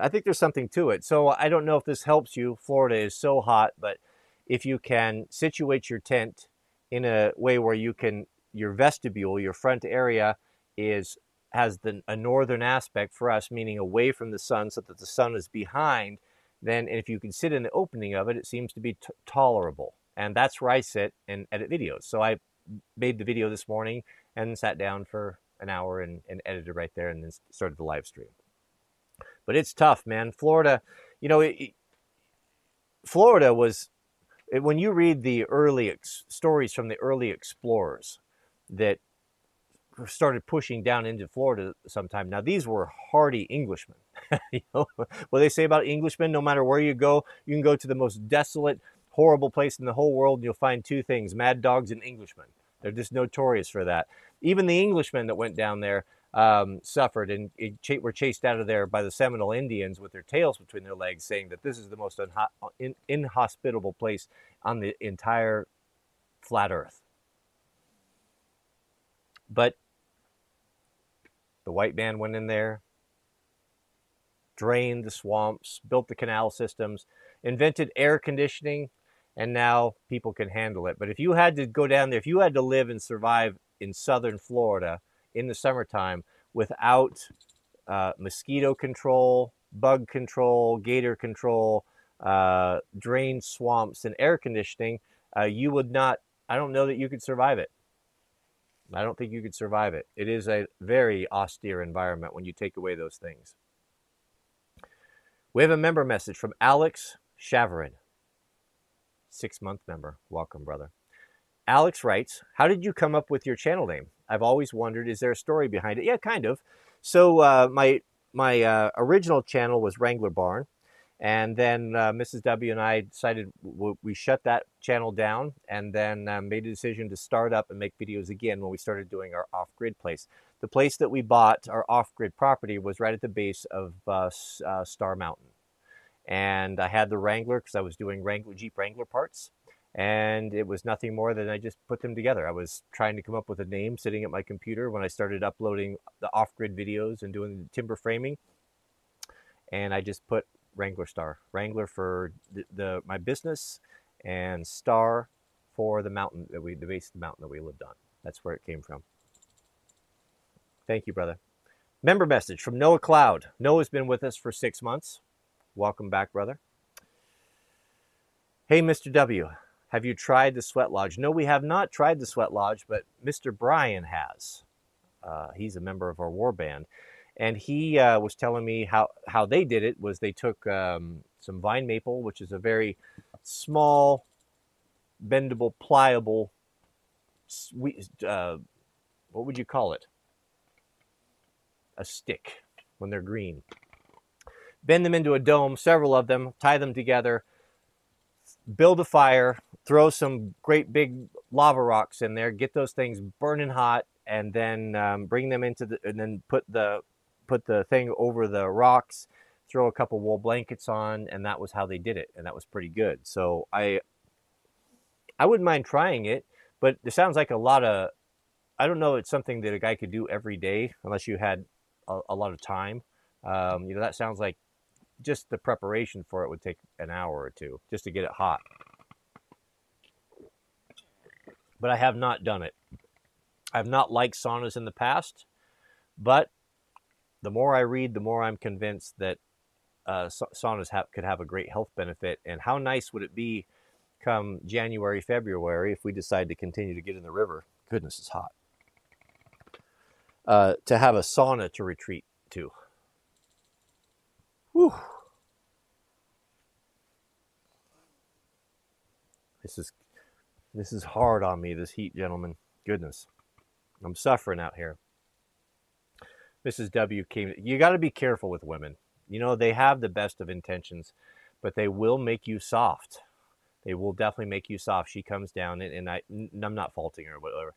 I think there's something to it. So I don't know if this helps you. Florida is so hot, but if you can situate your tent in a way where you can your vestibule, your front area is has the, a northern aspect for us, meaning away from the sun, so that the sun is behind. Then, if you can sit in the opening of it, it seems to be t- tolerable, and that's where I sit and edit videos. So I made the video this morning and sat down for an hour and, and edited right there and then started the live stream. But it's tough, man. Florida, you know, it, Florida was, when you read the early ex- stories from the early explorers that started pushing down into Florida sometime. Now, these were hardy Englishmen. [laughs] you know what they say about Englishmen? No matter where you go, you can go to the most desolate, horrible place in the whole world, and you'll find two things mad dogs and Englishmen. They're just notorious for that. Even the Englishmen that went down there um, suffered and were chased out of there by the Seminole Indians with their tails between their legs, saying that this is the most unha- in- inhospitable place on the entire flat Earth. But the white man went in there, drained the swamps, built the canal systems, invented air conditioning, and now people can handle it. But if you had to go down there, if you had to live and survive in southern Florida in the summertime without uh, mosquito control, bug control, gator control, uh, drained swamps, and air conditioning, uh, you would not, I don't know that you could survive it. I don't think you could survive it. It is a very austere environment when you take away those things. We have a member message from Alex Chavarin Six month member. Welcome, brother. Alex writes, How did you come up with your channel name? I've always wondered, is there a story behind it? Yeah, kind of. So, uh, my, my uh, original channel was Wrangler Barn. And then uh, Mrs. W and I decided we shut that channel down and then uh, made a decision to start up and make videos again when we started doing our off grid place. The place that we bought, our off grid property, was right at the base of uh, uh Star Mountain. And I had the Wrangler because I was doing Wrangler, Jeep Wrangler parts. And it was nothing more than I just put them together. I was trying to come up with a name sitting at my computer when I started uploading the off grid videos and doing the timber framing. And I just put Wrangler Star. Wrangler for the, the, my business and Star for the mountain that we the base of the mountain that we lived on. That's where it came from. Thank you, brother. Member message from Noah Cloud. Noah's been with us for six months. Welcome back, brother. Hey, Mr. W, have you tried the Sweat Lodge? No, we have not tried the Sweat Lodge, but Mr. Brian has. Uh, he's a member of our war band and he uh, was telling me how how they did it was they took um, some vine maple, which is a very small, bendable, pliable, sweet. Uh, what would you call it? A stick when they're green. Bend them into a dome, several of them, tie them together, build a fire, throw some great big lava rocks in there, get those things burning hot, and then um, bring them into the, and then put the put the thing over the rocks, throw a couple wool blankets on, and that was how they did it, and that was pretty good. So I I wouldn't mind trying it, but it sounds like a lot of I don't know. It's something that a guy could do every day unless you had a, a lot of time. Um, you know, that sounds like just the preparation for it would take an hour or two just to get it hot. But I have not done it. I have not liked saunas in the past, but the more I read, the more I'm convinced that uh, saunas could have a great health benefit. And how nice would it be come January, February if we decide to continue to get in the river? Goodness, it's hot. Uh, to have a sauna to retreat to. Whew. This is this is hard on me, this heat, gentlemen. Goodness. I'm suffering out here. Mrs. W came. You got to be careful with women. You know, they have the best of intentions, but they will make you soft. They will definitely make you soft. She comes down, and, and I, I'm not faulting her, whatever.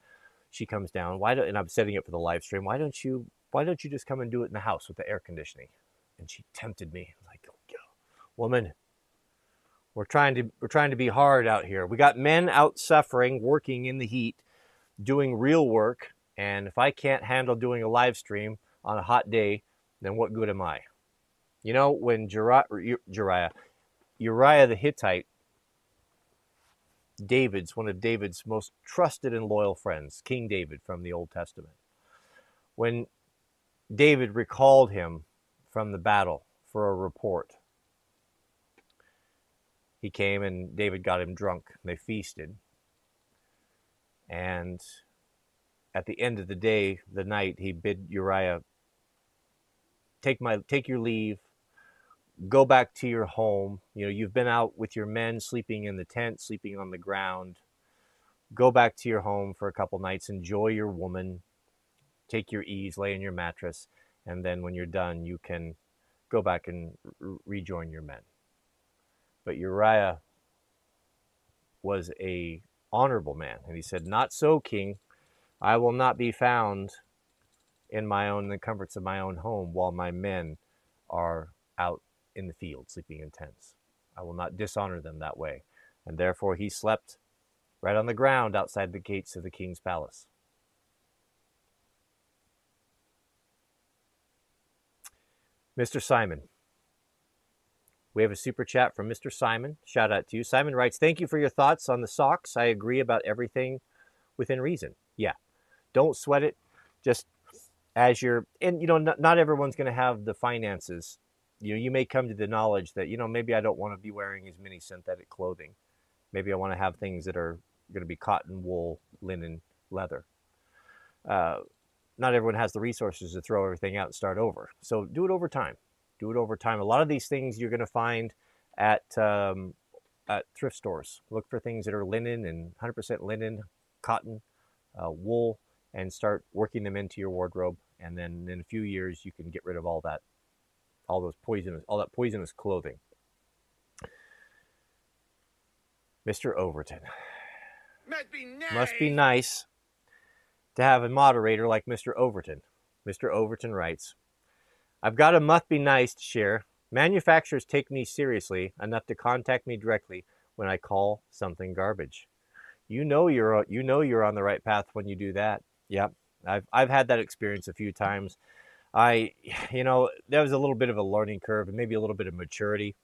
She comes down. Why don't? And I'm setting it for the live stream. Why don't you? Why don't you just come and do it in the house with the air conditioning? And she tempted me. I'm like, woman, we're trying to we're trying to be hard out here. We got men out suffering, working in the heat, doing real work. And if I can't handle doing a live stream, on a hot day, then what good am I? You know, when Uriah, Uriah, Uriah the Hittite, David's one of David's most trusted and loyal friends, King David from the Old Testament. When David recalled him from the battle for a report, he came and David got him drunk. They feasted. And at the end of the day, the night, he bid Uriah take my take your leave. Go back to your home. You know you've been out with your men sleeping in the tent sleeping on the ground. Go back to your home for a couple nights. Enjoy your woman. Take your ease lay in your mattress. And then when you're done you can go back and re- rejoin your men but uriah was a honorable man and he said not so king i will not be found in my own the comforts of my own home while my men are out in the field sleeping in tents. I will not dishonor them that way. And therefore he slept right on the ground outside the gates of the king's palace. Mr. Simon. We have a super chat from Mr. Simon. Shout out to you. Simon writes, Thank you for your thoughts on the socks. I agree about everything within reason. Yeah. Don't sweat it. Just as you're and you know not, not everyone's going to have the finances you know you may come to the knowledge that you know maybe i don't want to be wearing as many synthetic clothing maybe i want to have things that are going to be cotton wool linen leather uh, not everyone has the resources to throw everything out and start over so do it over time do it over time a lot of these things you're going to find at um, at thrift stores. Look for things that are linen and 100% linen, cotton, uh, wool, and start working them into your wardrobe. And then in a few years, you can get rid of all that, all those poisonous, all that poisonous clothing. Mr. Overton. Must be nice. Must be nice to have a moderator like Mr. Overton. Mr. Overton writes, I've got a must be nice to share. Manufacturers take me seriously enough to contact me directly when I call something garbage. You know you're you know you're on the right path when you do that. Yep. I've I've had that experience a few times. I [sighs] you know, there was a little bit of a learning curve and maybe a little bit of maturity.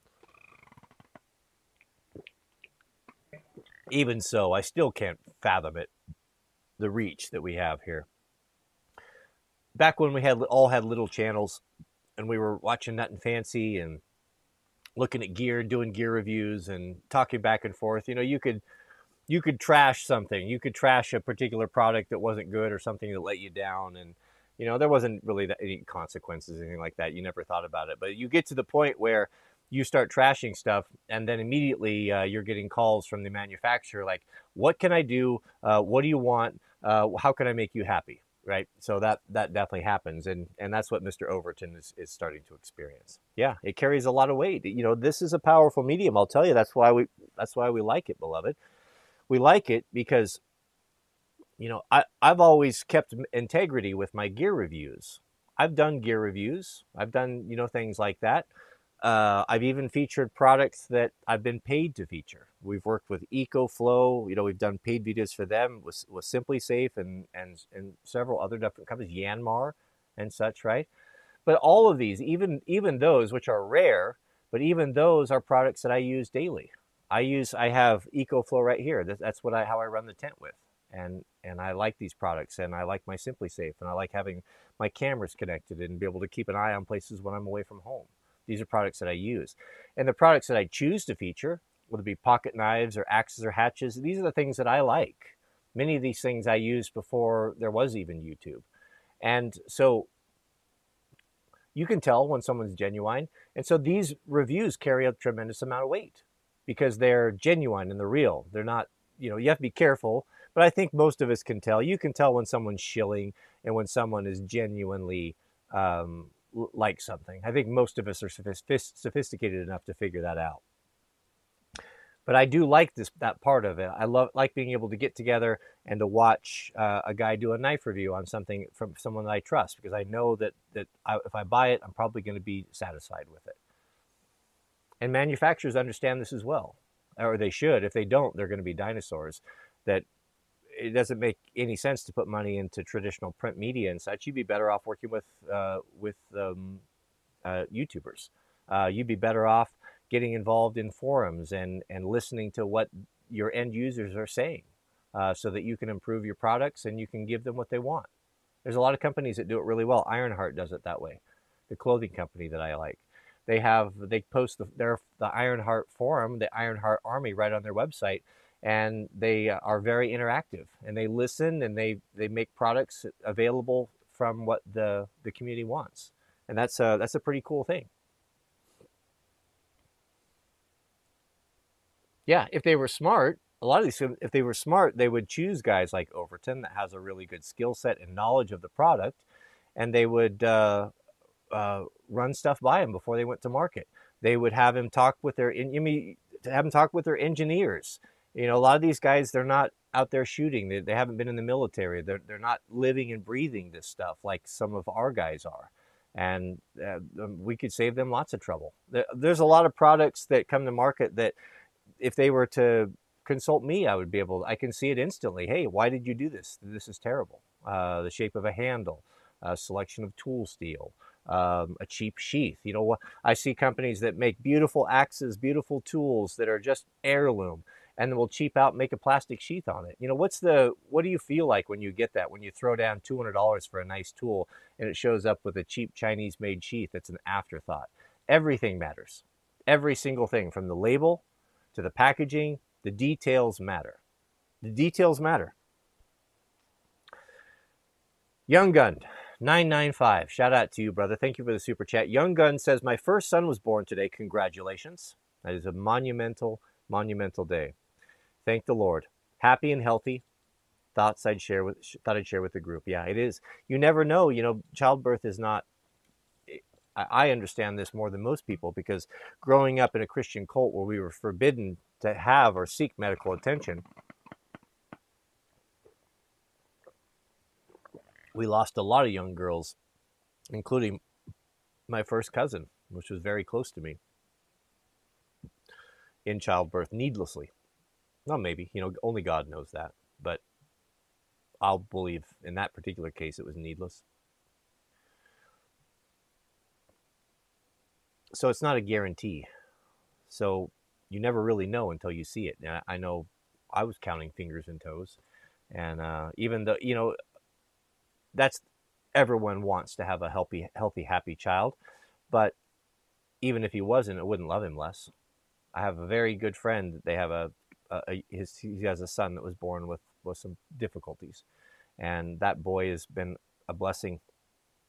Even so, I still can't fathom it, the reach that we have here. Back when we had all had little channels, and we were watching and Fancy and looking at gear, doing gear reviews, and talking back and forth. You know, you could you could trash something. You could trash a particular product that wasn't good or something that let you down, and you know there wasn't really any consequences, anything like that. You never thought about it, but you get to the point where you start trashing stuff, and then immediately uh, you're getting calls from the manufacturer like, "What can I do? Uh, what do you want? Uh, how can I make you happy?" Right? So that that definitely happens, and and that's what Mr. Overton is, is starting to experience. Yeah, it carries a lot of weight. You know, this is a powerful medium. I'll tell you. That's why we that's why we like it, beloved. We like it because, you know, I I've always kept integrity with my gear reviews. I've done gear reviews. I've done you know things like that. Uh, I've even featured products that I've been paid to feature. We've worked with EcoFlow. You know, we've done paid videos for them with, with SimpliSafe and, and, and several other different companies, Yanmar and such, right? But all of these, even, even those which are rare, but even those are products that I use daily. I use, I have EcoFlow right here. That's what I, how I run the tent with. And, and I like these products and I like my SimpliSafe and I like having my cameras connected and be able to keep an eye on places when I'm away from home. These are products that I use. And the products that I choose to feature, whether it be pocket knives or axes or hatches, these are the things that I like. Many of these things I used before there was even YouTube. And so you can tell when someone's genuine. And so these reviews carry a tremendous amount of weight because they're genuine and they're real. They're not, you know, you have to be careful, but I think most of us can tell. You can tell when someone's shilling and when someone is genuinely um, like something. I think most of us are sophisticated enough to figure that out. But I do like this that part of it. I love like being able to get together and to watch uh, a guy do a knife review on something from someone that I trust because I know that that I, if I buy it, I'm probably going to be satisfied with it. And manufacturers understand this as well, or they should. If they don't, they're going to be dinosaurs. That it doesn't make any sense to put money into traditional print media and such. You'd be better off working with uh, with um, uh, YouTubers. Uh, you'd be better off getting involved in forums and and listening to what your end users are saying, uh, so that you can improve your products and you can give them what they want. There's a lot of companies that do it really well. Ironheart does it that way. The clothing company that I like. They have they post the, their the Ironheart forum, the Ironheart Army, right on their website and they are very interactive and they listen and they, they make products available from what the, the community wants. And that's a, that's a pretty cool thing. Yeah, if they were smart, a lot of these, if they were smart, they would choose guys like Overton that has a really good skill set and knowledge of the product, and they would uh, uh, run stuff by him before they went to market. They would have him talk with their, you mean, have him talk with their engineers you know, a lot of these guys, they're not out there shooting. They, they haven't been in the military. They're, they're not living and breathing this stuff like some of our guys are. And uh, um, we could save them lots of trouble. There, there's a lot of products that come to market that if they were to consult me, I would be able, I can see it instantly. Hey, why did you do this? This is terrible. Uh, the shape of a handle, a selection of tool steel, um, a cheap sheath. You know, I see companies that make beautiful axes, beautiful tools that are just heirloom and then we'll cheap out make a plastic sheath on it. You know, what's the what do you feel like when you get that when you throw down $200 for a nice tool and it shows up with a cheap Chinese made sheath that's an afterthought. Everything matters. Every single thing from the label to the packaging, the details matter. The details matter. Young Gun 995. Shout out to you, brother. Thank you for the super chat. Young Gun says, My first son was born today. Congratulations. That is a monumental Monumental day. Thank the Lord. Happy and healthy. Thoughts I'd share with thought I'd share with the group. Yeah, it is. You never know. You know, childbirth is not. I understand this more than most people because growing up in a Christian cult where we were forbidden to have or seek medical attention, we lost a lot of young girls, including my first cousin, which was very close to me, in childbirth needlessly. Well, maybe, you know, only God knows that. But I'll believe in that particular case it was needless. So it's not a guarantee. So you never really know until you see it. And I know I was counting fingers and toes. And uh, even though, you know, that's everyone wants to have a healthy, healthy, happy child. But even if he wasn't, it wouldn't love him less. I have a very good friend. They have a, a, his, he has a son that was born with, with some difficulties. And that boy has been a blessing,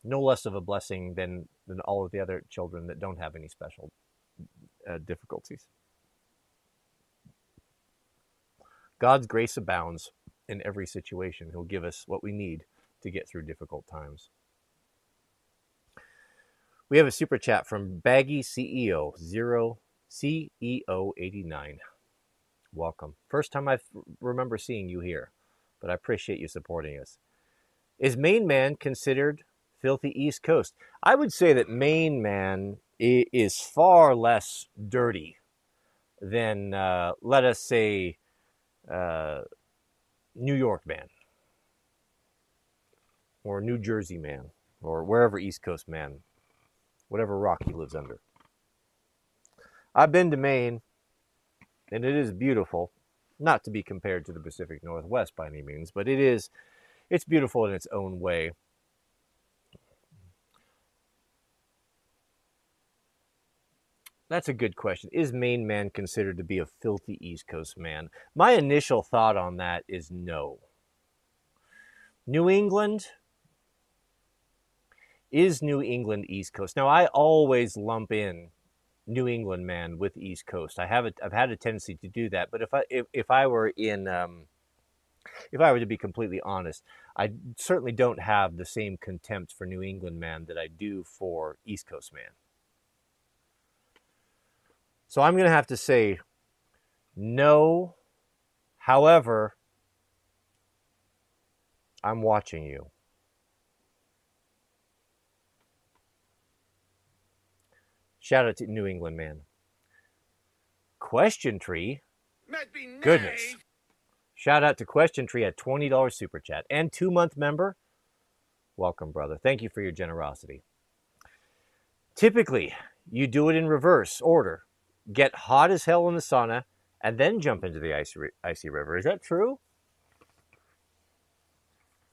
no less of a blessing than, than all of the other children that don't have any special uh, difficulties. God's grace abounds in every situation. He'll give us what we need to get through difficult times. We have a super chat from Baggy CEO zero CEO eighty nine. Welcome. First time I remember seeing you here, but I appreciate you supporting us. Is Maine Man considered filthy East Coast? I would say that Maine Man is far less dirty than, uh, let us say, uh, New York Man or New Jersey man, or wherever East Coast man, whatever rock he lives under. I've been to Maine, and it is beautiful, not to be compared to the Pacific Northwest by any means, but it is, it's beautiful in its own way. That's a good question. Is Maine man considered to be a filthy East Coast man? My initial thought on that is no. New England, is New England East Coast. Now, I always lump in New England man with East Coast. I have a, I've had a tendency to do that, but if I if, if I were in um, if I were to be completely honest, I certainly don't have the same contempt for New England man that I do for East Coast man. So I'm going to have to say no. However, I'm watching you. Shout out to New England man. Question Tree. Goodness. Shout out to Question Tree at $20 super chat and two month member. Welcome, brother. Thank you for your generosity. Typically, you do it in reverse order get hot as hell in the sauna and then jump into the icy, icy river. Is that true?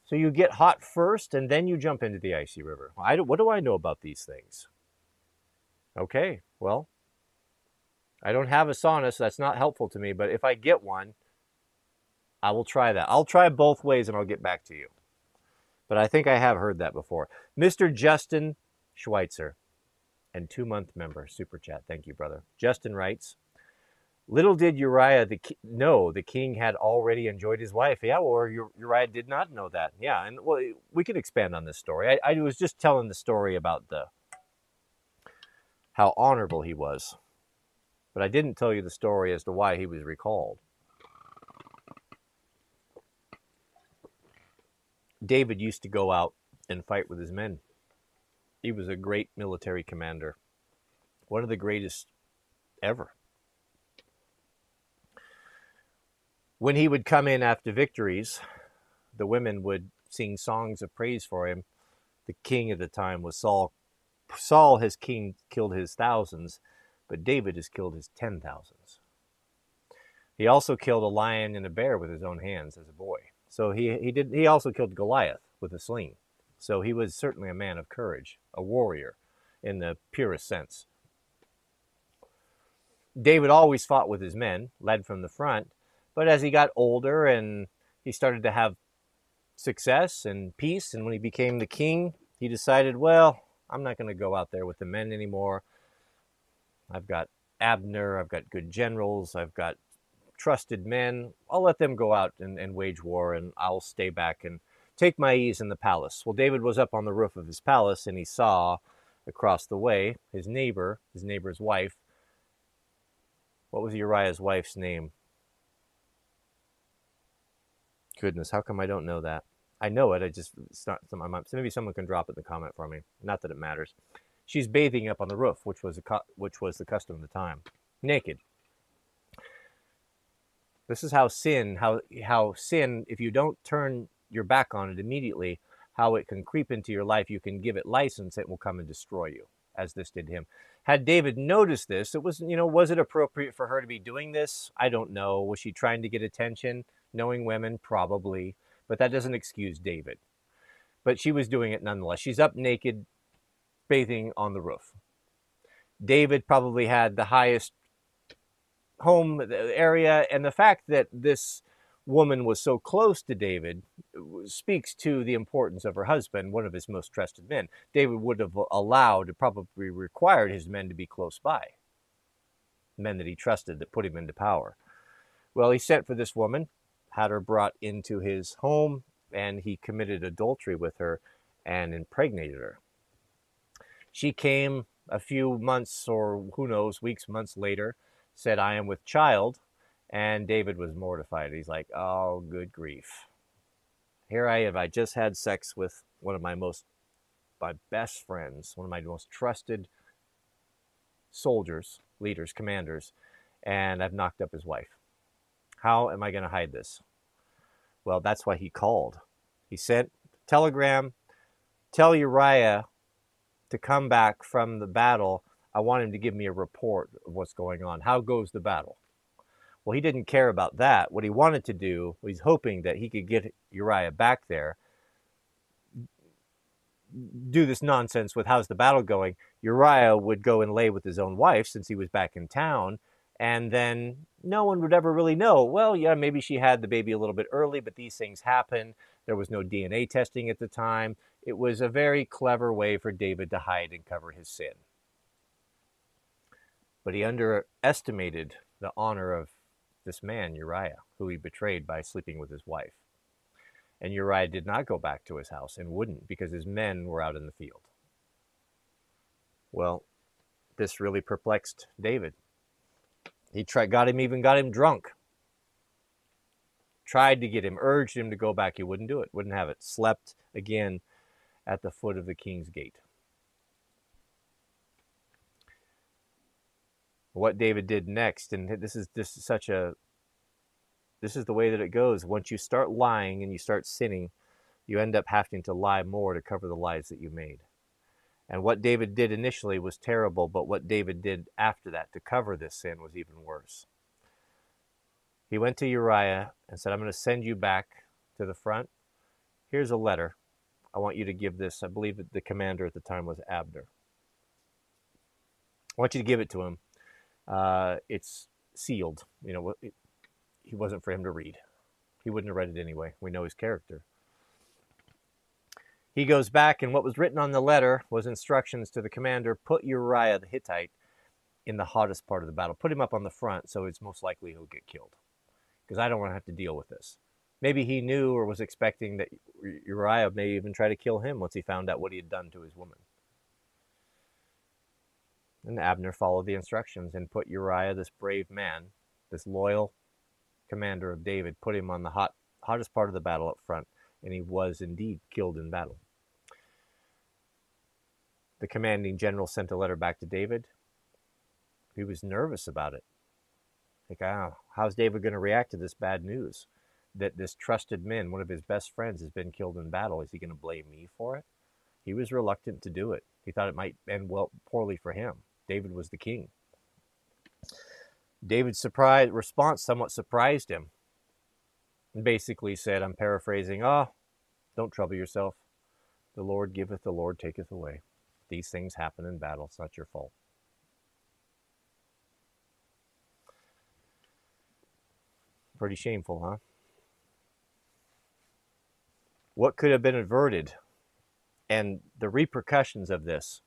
So you get hot first and then you jump into the icy river. I, what do I know about these things? Okay, well, I don't have a sauna, so that's not helpful to me. But if I get one, I will try that. I'll try both ways and I'll get back to you. But I think I have heard that before. Mr. Justin Schweitzer, and two month member, super chat. Thank you, brother. Justin writes, Little did Uriah the ki- know the king had already enjoyed his wife. Yeah, or Uriah did not know that. Yeah, and well, we can expand on this story. I, I was just telling the story about the how honorable he was. But I didn't tell you the story as to why he was recalled. David used to go out and fight with his men. He was a great military commander, one of the greatest ever. When he would come in after victories, the women would sing songs of praise for him. The king at the time was Saul Saul has king, killed his thousands, but David has killed his ten thousands. He also killed a lion and a bear with his own hands as a boy. So he, he did he also killed Goliath with a sling. So he was certainly a man of courage, a warrior in the purest sense. David always fought with his men, led from the front, but as he got older and he started to have success and peace, and when he became the king, he decided, well, I'm not going to go out there with the men anymore. I've got Abner, I've got good generals, I've got trusted men. I'll let them go out and, and wage war, and I'll stay back and take my ease in the palace. Well, David was up on the roof of his palace, and he saw across the way his neighbor, his neighbor's wife. What was Uriah's wife's name? Goodness, how come I don't know that? I know it. I just it's not. Maybe someone can drop it in the comment for me. Not that it matters. She's bathing up on the roof, which was a which was the custom of the time, naked. This is how sin, how how sin, if you don't turn your back on it immediately, how it can creep into your life. You can give it license, it will come and destroy you, as this did him. Had David noticed this, it was, you know, was it appropriate for her to be doing this? I don't know. Was she trying to get attention? Knowing women, probably, but that doesn't excuse David. But she was doing it nonetheless. She's up naked, bathing on the roof. David probably had the highest home uh, area, and the fact that this woman was so close to David uh, speaks to the importance of her husband, one of his most trusted men. David would have allowed, probably required his men to be close by, men that he trusted that put him into power. Well, he sent for this woman, had her brought into his home, and he committed adultery with her and impregnated her. She came a few months or who knows, weeks, months later, said, I am with child. And David was mortified. He's like, oh, good grief. Here I have. I just had sex with one of my most, my best friends, one of my most trusted soldiers, leaders, commanders, and I've knocked up his wife. How am I going to hide this? Well, that's why he called. He sent telegram, tell Uriah to come back from the battle, I want him to give me a report of what's going on. How goes the battle? Well, he didn't care about that. What he wanted to do, he's hoping that he could get Uriah back there, do this nonsense with how's the battle going. Uriah would go and lay with his own wife since he was back in town, and then no one would ever really know. Well, yeah, maybe she had the baby a little bit early, but these things happen. There was no DNA testing at the time. It was a very clever way for David to hide and cover his sin. But he underestimated the honor of this man, Uriah, who he betrayed by sleeping with his wife. And Uriah did not go back to his house and wouldn't because his men were out in the field. Well, this really perplexed David. He tried, got him, even got him drunk. Tried to get him, urged him to go back. He wouldn't do it, wouldn't have it. Slept again at the foot of the king's gate. What David did next, and this is is such a this is the way that it goes. Once you start lying and you start sinning, you end up having to lie more to cover the lies that you made. And what David did initially was terrible, but what David did after that to cover this sin was even worse. He went to Uriah and said, I'm going to send you back to the front. Here's a letter. I want you to give this. I believe that the commander at the time was Abner. I want you to give it to him. Uh, it's sealed. You know, it, he wasn't for him to read. He wouldn't have read it anyway. We know his character. He goes back, and what was written on the letter was instructions to the commander put Uriah the Hittite in the hottest part of the battle. Put him up on the front so it's most likely he'll get killed. Because I don't want to have to deal with this. Maybe he knew or was expecting that Uriah may even try to kill him once he found out what he had done to his woman. And Abner followed the instructions and put Uriah, this brave man, this loyal commander of David, put him on the hot, hottest part of the battle up front, and he was indeed killed in battle. The commanding general sent a letter back to David. He was nervous about it. Like, ah, how's David going to react to this bad news? that this trusted man, one of his best friends, has been killed in battle. Is he going to blame me for it? He was reluctant to do it. He thought it might end well poorly for him. David was the king. David's surprise response somewhat surprised him. And basically said, I'm paraphrasing, ah, oh, don't trouble yourself. The Lord giveth, the Lord taketh away. These things happen in battle. It's not your fault. Pretty shameful, huh? what could have been averted. And the repercussions of this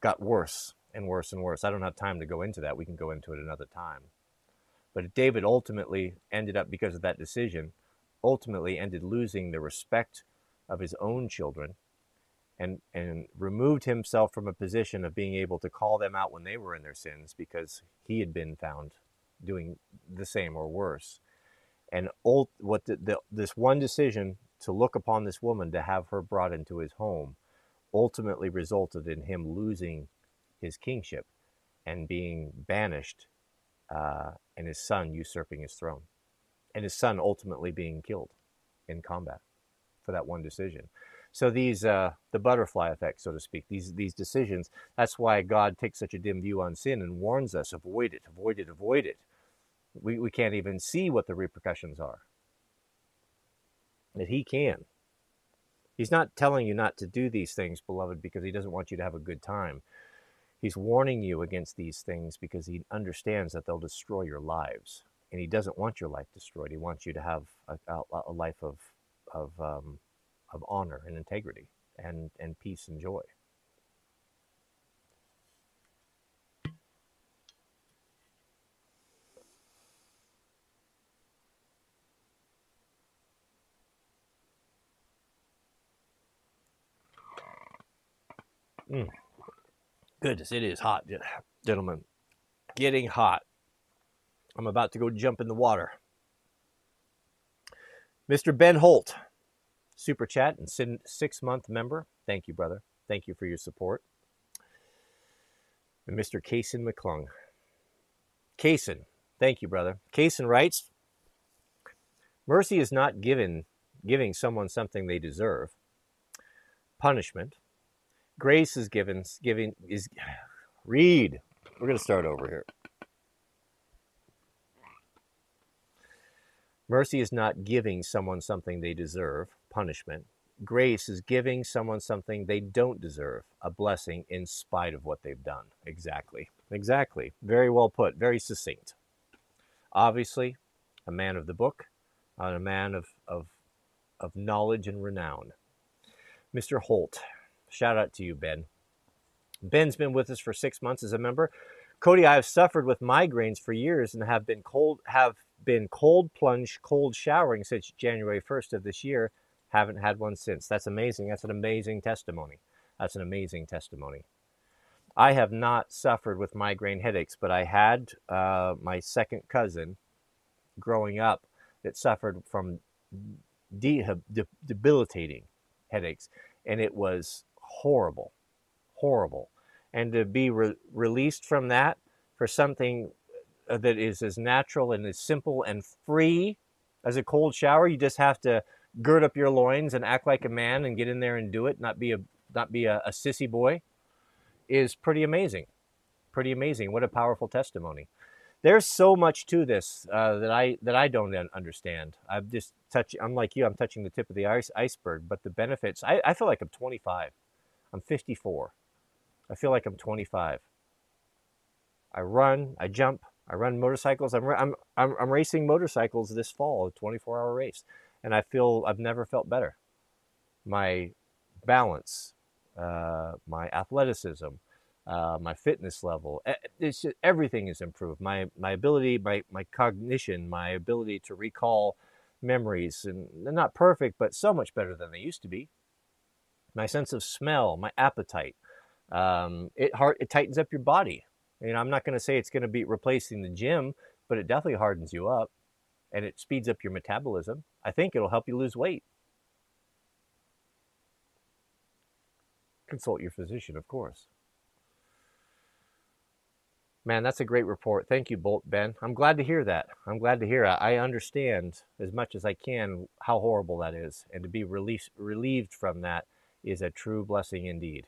got worse and worse and worse. I don't have time to go into that. We can go into it another time. But David ultimately ended up, because of that decision, ultimately ended losing the respect of his own children and, and removed himself from a position of being able to call them out when they were in their sins because he had been found doing the same or worse. And ult, what the, the, this one decision to look upon this woman, to have her brought into his home, ultimately resulted in him losing his kingship and being banished, uh, and his son usurping his throne, and his son ultimately being killed in combat for that one decision. So these, uh, the butterfly effect, so to speak, these these decisions. That's why God takes such a dim view on sin and warns us: avoid it, avoid it, avoid it. We we can't even see what the repercussions are. That He can. He's not telling you not to do these things, beloved, because He doesn't want you to have a good time. He's warning you against these things because He understands that they'll destroy your lives, and He doesn't want your life destroyed. He wants you to have a, a, a life of of um, of honor and integrity and, and peace and joy. Mm. Goodness, it is hot, gentlemen. Getting hot. I'm about to go jump in the water. Mr. Ben Holt, super chat and six month member. Thank you, brother. Thank you for your support. And Mr. Kaysen McClung. Kaysen, thank you, brother. Kaysen writes Mercy is not given giving someone something they deserve. Punishment. Grace is given giving is [sighs] read. We're gonna start over here. Mercy is not giving someone something they deserve punishment. Grace is giving someone something they don't deserve, a blessing in spite of what they've done. Exactly. Exactly. Very well put. Very succinct. Obviously, a man of the book, and a man of, of, of knowledge and renown. Mr. Holt, shout out to you, Ben. Ben's been with us for six months as a member. Cody, I have suffered with migraines for years and have been cold have been cold plunge, cold showering since January 1st of this year haven't had one since. That's amazing. That's an amazing testimony. That's an amazing testimony. I have not suffered with migraine headaches, but I had uh, my second cousin growing up that suffered from de- de- debilitating headaches, and it was horrible, horrible. And to be re- released from that for something uh, that is as natural and as simple and free as a cold shower, you just have to gird up your loins and act like a man and get in there and do it, not be a not be a, a sissy boy, is pretty amazing. Pretty amazing. What a powerful testimony. There's so much to this uh, that I that I don't understand. I'm just touching. I'm like you. I'm touching the tip of the ice, iceberg. But the benefits. I, I feel like I'm 25. I'm 54. I feel like I'm 25. I run. I jump. I run motorcycles. I'm I'm I'm, I'm racing motorcycles this fall, a 24 hour race and I feel I've never felt better. My balance, uh, my athleticism, uh, my fitness level, it's just, everything is improved. My my ability, my my cognition, my ability to recall memories, and they're not perfect, but so much better than they used to be. My sense of smell, my appetite, um, it hard it tightens up your body. You know, I'm not going to say it's going to be replacing the gym, but it definitely hardens you up and it speeds up your metabolism. I think it'll help you lose weight. Consult your physician, of course. Man, that's a great report. Thank you, Holt Ben. I'm glad to hear that. I'm glad to hear. I understand as much as I can how horrible that is, and to be released, relieved from that is a true blessing indeed.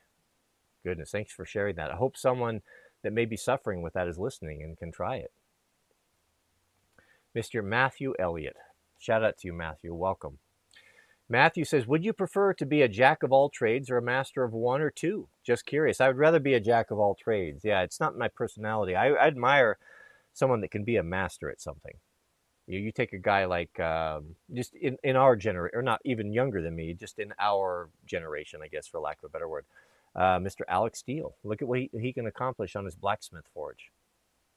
Goodness, thanks for sharing that. I hope someone that may be suffering with that is listening and can try it. Mr. Matthew Elliott. Shout out to you, Matthew. Welcome. Matthew says, Would you prefer to be a jack of all trades or a master of one or two? Just curious. I would rather be a jack of all trades. Yeah, it's not my personality. I, I admire someone that can be a master at something. You, you take a guy like um, just in, in our generation, or not even younger than me, just in our generation, I guess, for lack of a better word. Uh, Mr. Alec Steele, look at what he, he can accomplish on his blacksmith forge.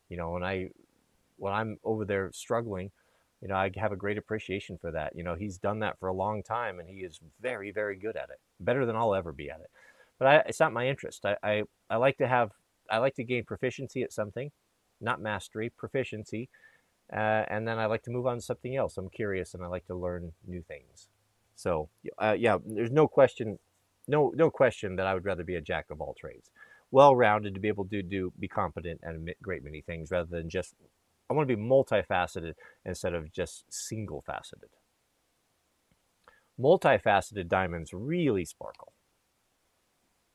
You know, and I when I'm over there struggling, you know, I have a great appreciation for that. You know, he's done that for a long time, and he is very, very good at it. Better than I'll ever be at it. But I, it's not my interest. I, I, I like to have, I like to gain proficiency at something, not mastery, proficiency, uh, and then I like to move on to something else. I'm curious, and I like to learn new things. So, uh, yeah, there's no question, no, no question that I would rather be a jack of all trades, well-rounded to be able to do, be competent at a great many things rather than just I want to be multifaceted instead of just single faceted. Multifaceted diamonds really sparkle.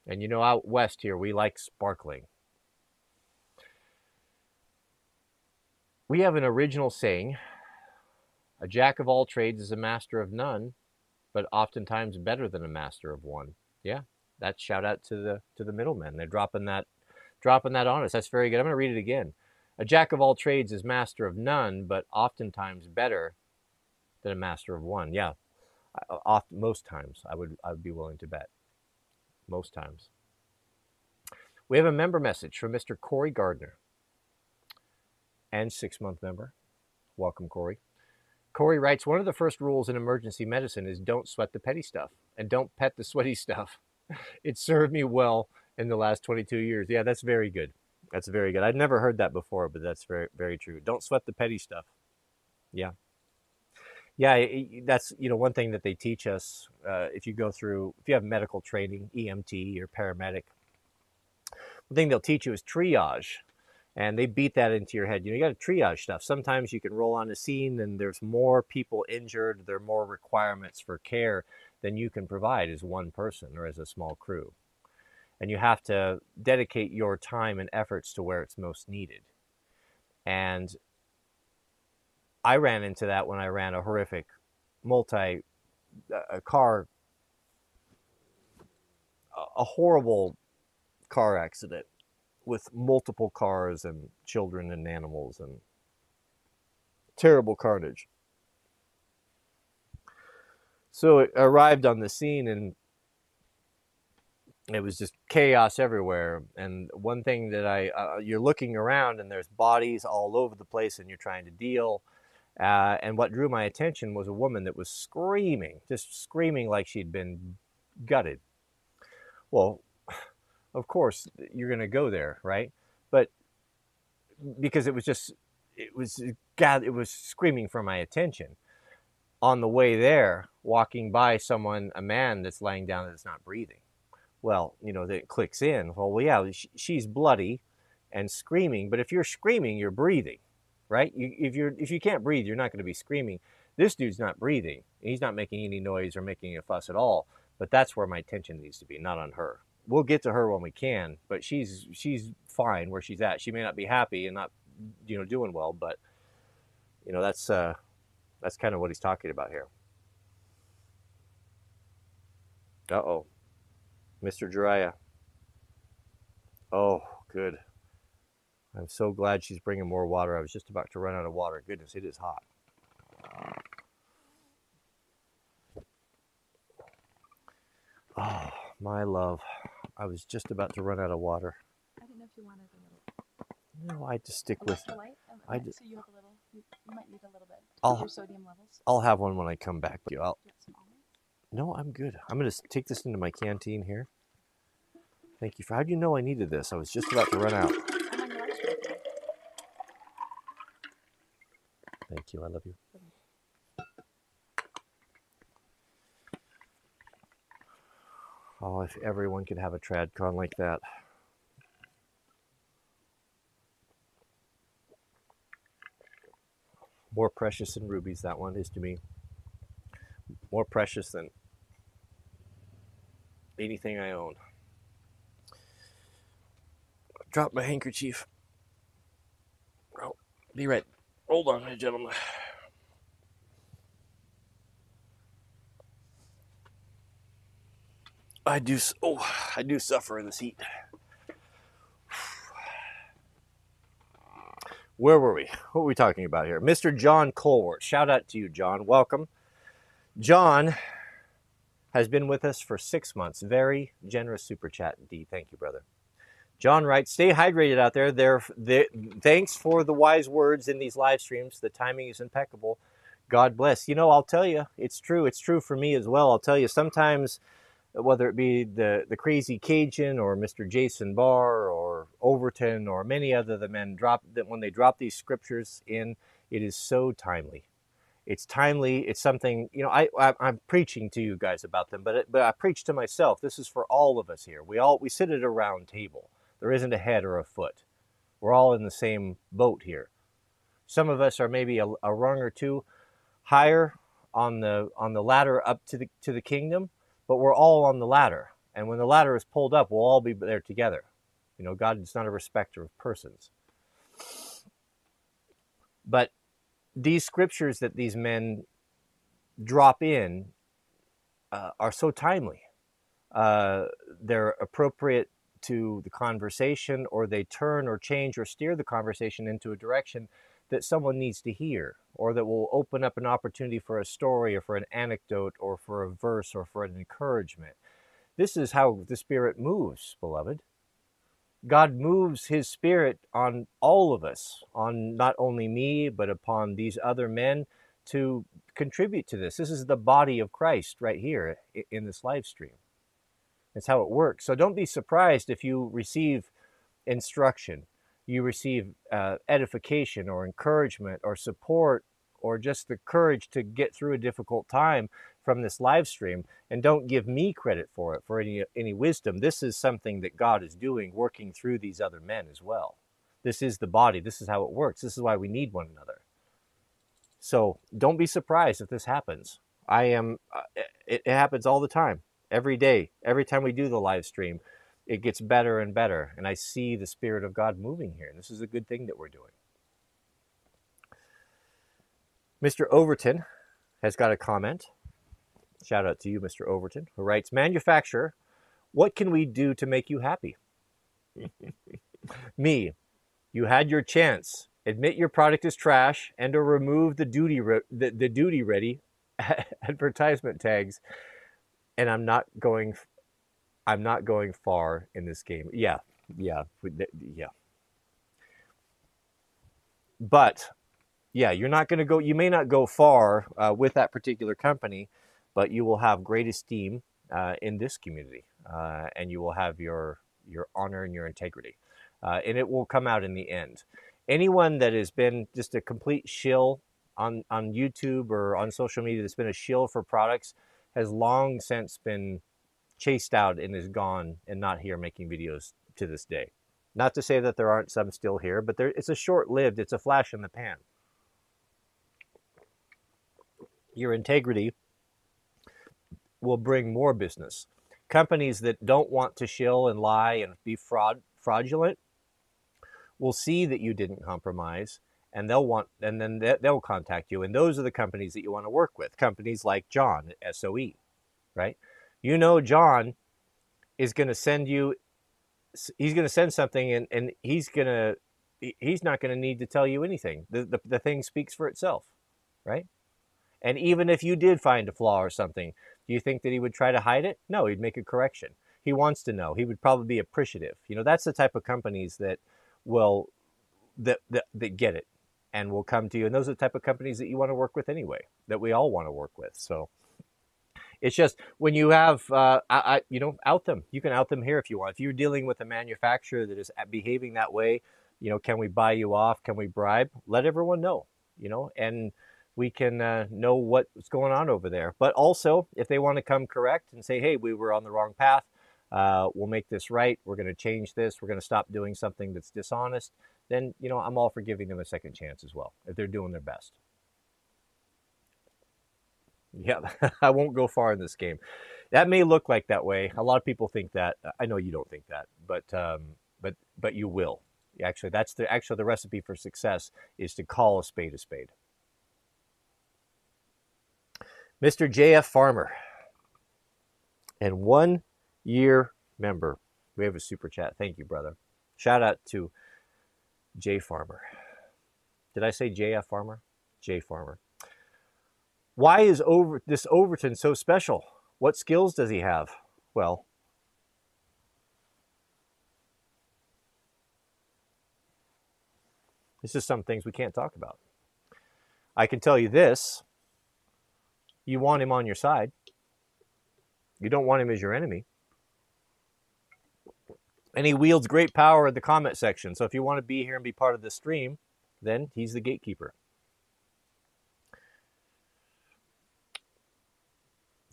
And you know, out west here, we like sparkling. We have an original saying a jack of all trades is a master of none, but oftentimes better than a master of one. Yeah, that's shout out to the to the middlemen. They're dropping that dropping that on us. That's very good. I'm going to read it again. A jack of all trades is master of none, but oftentimes better than a master of one. Yeah, oft, most times I would I would be willing to bet. Most times. We have a member message from Mr. Corey Gardner and six month member. Welcome, Corey. Corey writes One of the first rules in emergency medicine is don't sweat the petty stuff and don't pet the sweaty [laughs] stuff. It served me well in the last 22 years. Yeah, that's very good. That's very good. I'd never heard that before, but that's very very true. Don't sweat the petty stuff. Yeah. Yeah, that's you know one thing that they teach us. Uh, if you go through, if you have medical training, EMT or paramedic, the thing they'll teach you is triage, and they beat that into your head. You know, you got to triage stuff. Sometimes you can roll on a scene and there's more people injured. There are more requirements for care than you can provide as one person or as a small crew and you have to dedicate your time and efforts to where it's most needed. And I ran into that when I ran a horrific multi uh, a car a horrible car accident with multiple cars and children and animals and terrible carnage. So it arrived on the scene and it was just chaos everywhere. And one thing that I, uh, you're looking around and there's bodies all over the place and you're trying to deal. Uh, and what drew my attention was a woman that was screaming, just screaming like she'd been gutted. Well, of course, you're going to go there, right? But because it was just, it was, God, it was screaming for my attention. On the way there, walking by someone, a man that's laying down that's not breathing well, you know, that clicks in. Well, well yeah, she's bloody and screaming, but if you're screaming, you're breathing, right? You, if you're if you can't breathe, you're not going to be screaming. This dude's not breathing. He's not making any noise or making a fuss at all. But that's where my attention needs to be, not on her. We'll get to her when we can, but she's she's fine where she's at. She may not be happy and not, you know, doing well, but you know that's uh, that's kind of what he's talking about here. Uh oh. Mr. Jiraiya. Oh, good. I'm so glad she's bringing more water. I was just about to run out of water. Goodness, it is hot. Oh, my love. I was just about to run out of water. I didn't know if you wanted a little. No, I just stick with. Okay, I just, so you have a little. You, you might need a little bit. I'll, your sodium levels. I'll have one when I come back. But I'll, no, I'm good. I'm going to take this into my canteen here. Thank you for. How do you know I needed this? I was just about to run out. Thank you. I love you. Oh, if everyone could have a TradCon like that. More precious than rubies, that one is to me. More precious than anything I own. Drop my handkerchief. Oh, be right. Hold on, gentlemen. I do. Oh, I do suffer in this heat. Where were we? What were we talking about here? Mr. John Colwart. Shout out to you, John. Welcome. John has been with us for six months. Very generous super chat indeed. Thank you, brother. John writes, stay hydrated out there. There, thanks for the wise words in these live streams. The timing is impeccable. God bless. You know, I'll tell you, it's true. It's true for me as well. I'll tell you, sometimes, whether it be the, the crazy Cajun or Mr. Jason Barr or Overton or many other the men drop that when they drop these scriptures in, it is so timely. It's timely. It's something you know. I, I am preaching to you guys about them, but it, but I preach to myself. This is for all of us here. We all we sit at a round table. There isn't a head or a foot. We're all in the same boat here. Some of us are maybe a, a rung or two higher on the on the ladder up to the to the kingdom, but we're all on the ladder. And when the ladder is pulled up, we'll all be there together. You know, God is not a respecter of persons. But these scriptures that these men drop in uh, are so timely. Uh, they're appropriate to the conversation, or they turn or change or steer the conversation into a direction that someone needs to hear, or that will open up an opportunity for a story, or for an anecdote, or for a verse, or for an encouragement. This is how the Spirit moves, beloved. God moves His Spirit on all of us, on not only me, but upon these other men to contribute to this. This is the body of Christ right here in this live stream. It's how it works. So don't be surprised if you receive instruction, you receive uh, edification or encouragement or support or just the courage to get through a difficult time from this live stream and don't give me credit for it for any any wisdom. This is something that god is doing working through these other men as well. This is the body. This is how it works. This is why we need one another. So don't be surprised if this happens. I am uh, it, it happens all the time. Every day every time we do the live stream it gets better and better and i see the spirit of god moving here and this is a good thing that we're doing. Mr overton has got a comment Shout out to you, Mr. Overton, who writes Manufacturer, what can we do to make you happy? [laughs] Me, you had your chance. Admit your product is trash and or remove the duty re- the, the duty ready [laughs] advertisement tags. And I'm not going I'm not going far in this game. Yeah, yeah, yeah. But yeah, you're not going to go. You may not go far uh, with that particular company, but you will have great esteem uh, in this community, uh, and you will have your your honor and your integrity, uh, and it will come out in the end. Anyone that has been just a complete shill on on YouTube or on social media that's been a shill for products has long since been chased out and is gone and not here making videos to this day. Not to say that there aren't some still here, but there, it's a short lived, it's a flash in the pan. Your integrity will bring more business. Companies that don't want to shill and lie and be fraud fraudulent will see that you didn't compromise and they'll want and then they'll contact you. And those are the companies that you want to work with companies like john at soe right? You know john is going to send you he's going to send something and, and he's going to he's not going to need to tell you anything. The, the, the thing speaks for itself right and even if you did find a flaw or something do you think that he would try to hide it? No, he'd make a correction. He wants to know. He would probably be appreciative. You know, that's the type of companies that will that that, that get it and will come to you. And those are the type of companies that you want to work with anyway, that we all want to work with. So it's just when you have, uh, I, I, you know, out them. You can out them here if you want. If you're dealing with a manufacturer that is behaving that way, you know, can we buy you off? Can we bribe? Let everyone know, you know, and we can uh, know what's going on over there. But also, if they want to come correct and say, hey, we were on the wrong path, uh, we'll make this right, we're going to change this, we're going to stop doing something that's dishonest, then, you know, I'm all for giving them a second chance as well, if they're doing their best. Yeah, [laughs] I won't go far in this game. That may look like that way. A lot of people think that. I know you don't think that, but um, but but you will. Actually, that's the actually the recipe for success is to call a spade a spade. Mr. J.F. Farmer, and one year member. We have a super chat. Thank you, brother. Shout out to J. Farmer. Did I say J.F. Farmer? J. Farmer. Why is over this Overton so special? What skills does he have? Well, it's just some things we can't talk about. I can tell you this you want him on your side, you don't want him as your enemy. And he wields great power in the comment section. So if you want to be here and be part of the stream, then he's the gatekeeper.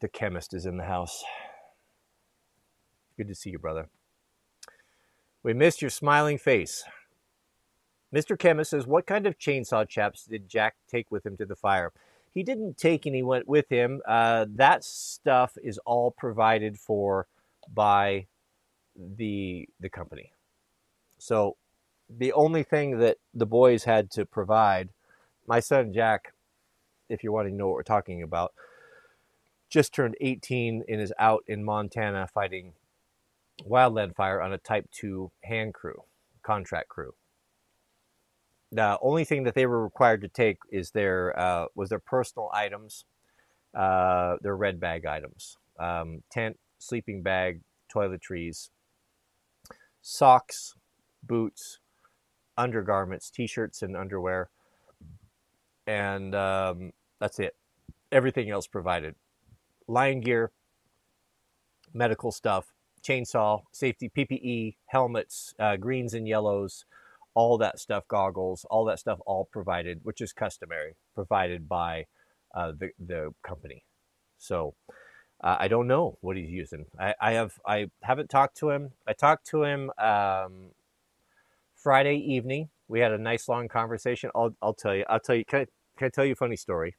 The chemist is in the house. Good to see you, brother. We missed your smiling face. Mr. Chemist says, What kind of chainsaw chaps did Jack take with him to the fire? He didn't take anyone with him. Uh, that stuff is all provided for by the the company. So the only thing that the boys had to provide, my son Jack, if you're wanting to know what we're talking about, just turned 18 and is out in Montana fighting wildland fire on a Type 2 hand crew, contract crew. The only thing that they were required to take is their uh, was their personal items, uh, their red bag items, um, tent, sleeping bag, toiletries, socks, boots, undergarments, t-shirts, and underwear, and um, that's it. Everything else provided: line gear, medical stuff, chainsaw, safety, PPE, helmets, uh, greens and yellows, all that stuff, goggles, all that stuff, all provided, which is customary, provided by uh, the the company. So uh, I don't know what he's using. I, I have I haven't talked to him. I talked to him um, Friday evening. We had a nice long conversation. I'll I'll tell you. I'll tell you. Can I, can I tell you a funny story?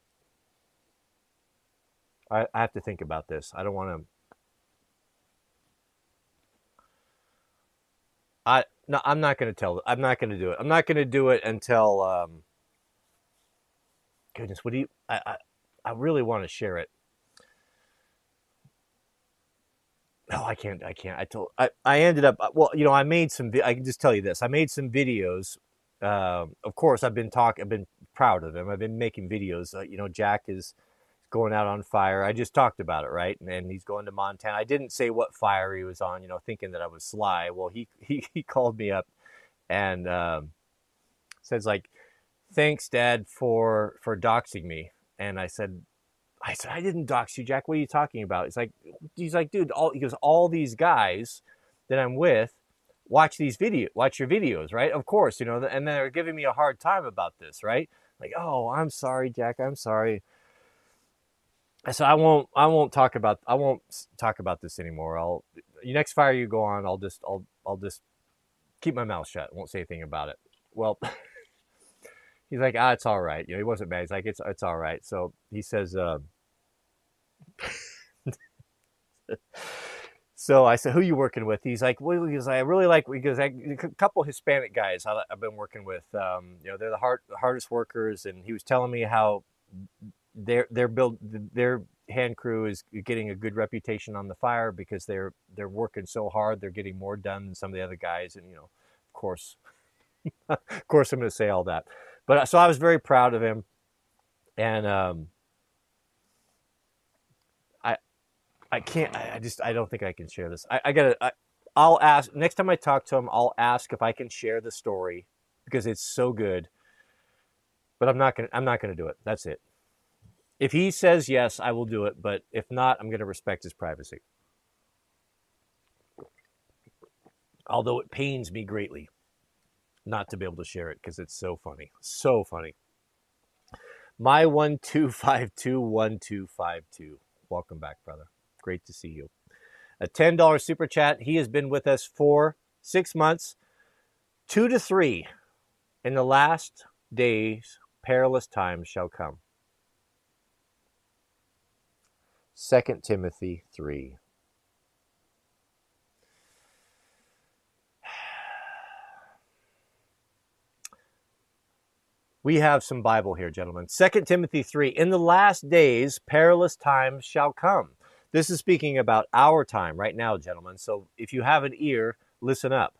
I, I have to think about this. I don't want to. I no, I'm not going to tell. I'm not going to do it. I'm not going to do it until. Um, goodness, what do you? I, I I really want to share it. No, I can't. I can't. I told. I, I ended up. Well, you know, I made some. I can just tell you this. I made some videos. Um, of course, I've been talking. I've been proud of him. I've been making videos. Uh, you know, Jack is going out on fire. I just talked about it, right? And, and, he's going to Montana. I didn't say what fire he was on. You know, thinking that I was sly. Well, he [laughs] he, he called me up and um, says like, "Thanks, Dad, for for doxing me." And I said, I said, I didn't dox you, Jack. What are you talking about? He's like, he's like, dude, all he goes, all these guys that I'm with watch these video, watch your videos, right? Of course, you know, and they're giving me a hard time about this, right? Like, oh, I'm sorry, Jack. I'm sorry. I said, I won't, I won't talk about, I won't talk about this anymore. I'll, the next fire you go on, I'll just, I'll, I'll just keep my mouth shut. Won't say anything about it. Well, [laughs] he's like, ah, it's all right. You know, he wasn't mad. He's like, it's, it's all right. So he says, uh, [laughs] so I said, "Who you working with?" He's like, "Well, because I really like because a couple Hispanic guys I, have been working with. Um, you know, they're the hard, hardest workers." And he was telling me how their build their hand crew is getting a good reputation on the fire because they're they're working so hard. They're getting more done than some of the other guys. And you know, of course, [laughs] of course, I'm going to say all that. But uh, so I was very proud of him, and um, I can't. I, just. I don't think I can share this. I, I gotta. I, I'll ask next time I talk to him. I'll ask if I can share the story because it's so good. But I'm not gonna. I'm not gonna do it. That's it. If he says yes, I will do it. But if not, I'm gonna respect his privacy. Although it pains me greatly not to be able to share it because it's so funny, so funny. My one two five two one two five two. Welcome back, brother. Great to see you. A $10 super chat. He has been with us for six months, two to three. In the last days, perilous times shall come. 2 Timothy 3. [sighs] We have some Bible here, gentlemen. 2 Timothy 3. In the last days, perilous times shall come. This is speaking about our time right now, gentlemen. So if you have an ear, listen up.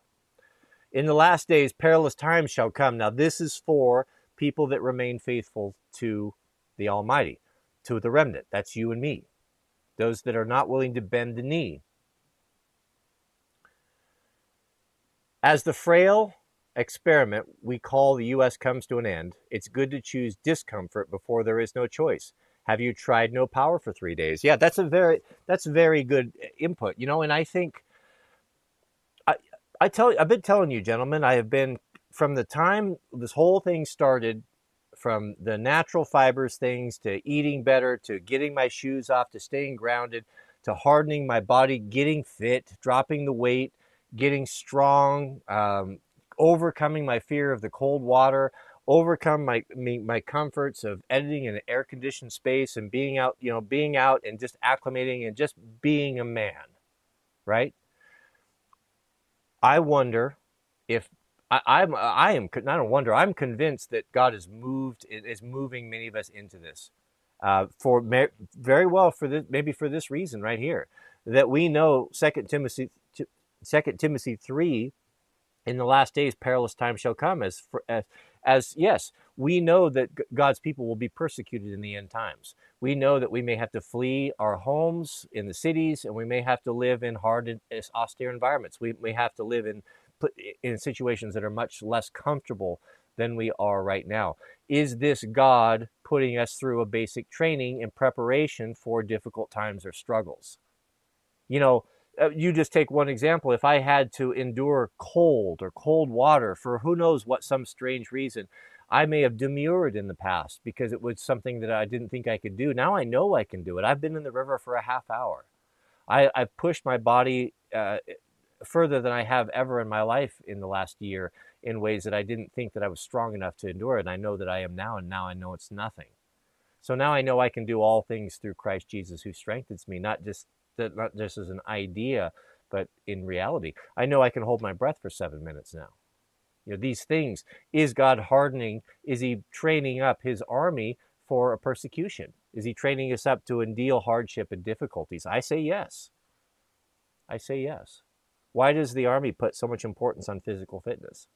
In the last days, perilous times shall come. Now, this is for people that remain faithful to the Almighty, to the remnant. That's you and me. Those that are not willing to bend the knee. As the frail experiment we call the U.S. comes to an end, it's good to choose discomfort before there is no choice. Have you tried no power for three days? Yeah, that's a very that's very good uh, input. You know, and I think I I tell I've been telling you, gentlemen, I have been from the time this whole thing started, from the natural fibers things to eating better to getting my shoes off to staying grounded to hardening my body, getting fit, dropping the weight, getting strong, um, overcoming my fear of the cold water, overcome my my comforts of editing in an air conditioned space and being out, you know, being out and just acclimating and just being a man, right? I wonder if I, I'm I am I don't wonder I'm convinced that God has moved is moving many of us into this uh, for very well for this maybe for this reason right here that we know Second Timothy Second Timothy three in the last days perilous times shall come as for, as as yes we know that god's people will be persecuted in the end times. We know that we may have to flee our homes in the cities and we may have to live in hard austere environments. We may have to live in in situations that are much less comfortable than we are right now is this god putting us through a basic training in preparation for difficult times or struggles you know uh, you just take one example. If I had to endure cold or cold water for who knows what some strange reason, I may have demurred in the past because it was something that I didn't think I could do. Now I know I can do it. I've been in the river for a half hour. I, have pushed my body uh, further than I have ever in my life in the last year in ways that I didn't think that I was strong enough to endure. And I know that I am now, and now I know it's nothing. So now I know I can do all things through Christ Jesus who strengthens me, not just that not just as an idea, but in reality. I know I can hold my breath for seven minutes now. You know, these things. Is God hardening? Is he training up his army for a persecution? Is he training us up to endure hardship and difficulties? I say yes. I say yes. Why does the army put so much importance on physical fitness?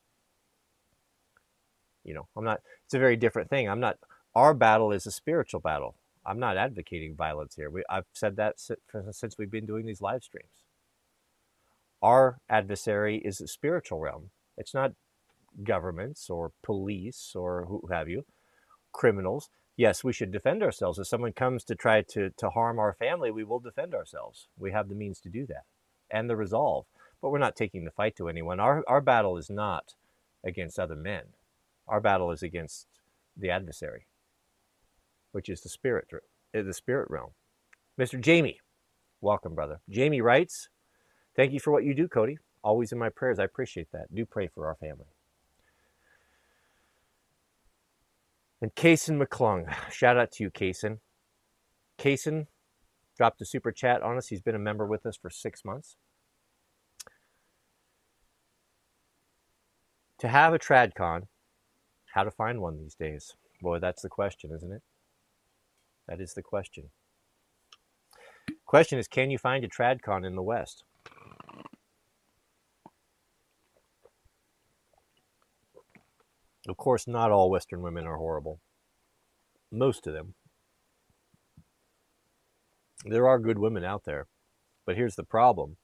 You know, I'm not, it's a very different thing. I'm not, our battle is a spiritual battle. I'm not advocating violence here. We, I've said that since we've been doing these live streams. Our adversary is the spiritual realm. It's not governments or police or who have you, criminals. Yes, we should defend ourselves. If someone comes to try to, to harm our family, we will defend ourselves. We have the means to do that and the resolve. But we're not taking the fight to anyone. Our, our battle is not against other men, our battle is against the adversary which is the spirit, uh, the spirit realm. Mr. Jamie, welcome, brother. Jamie writes, Thank you for what you do, Cody. Always in my prayers. I appreciate that. Do pray for our family. And Kaysen McClung, [sighs] shout out to you, Kaysen. Kaysen dropped a super chat on us. He's been a member with us for six months. To have a TradCon, how to find one these days? Boy, that's the question, isn't it? That is the question. Question is, can you find a TradCon in the West? Of course, not all Western women are horrible. Most of them. There are good women out there. But here's the problem.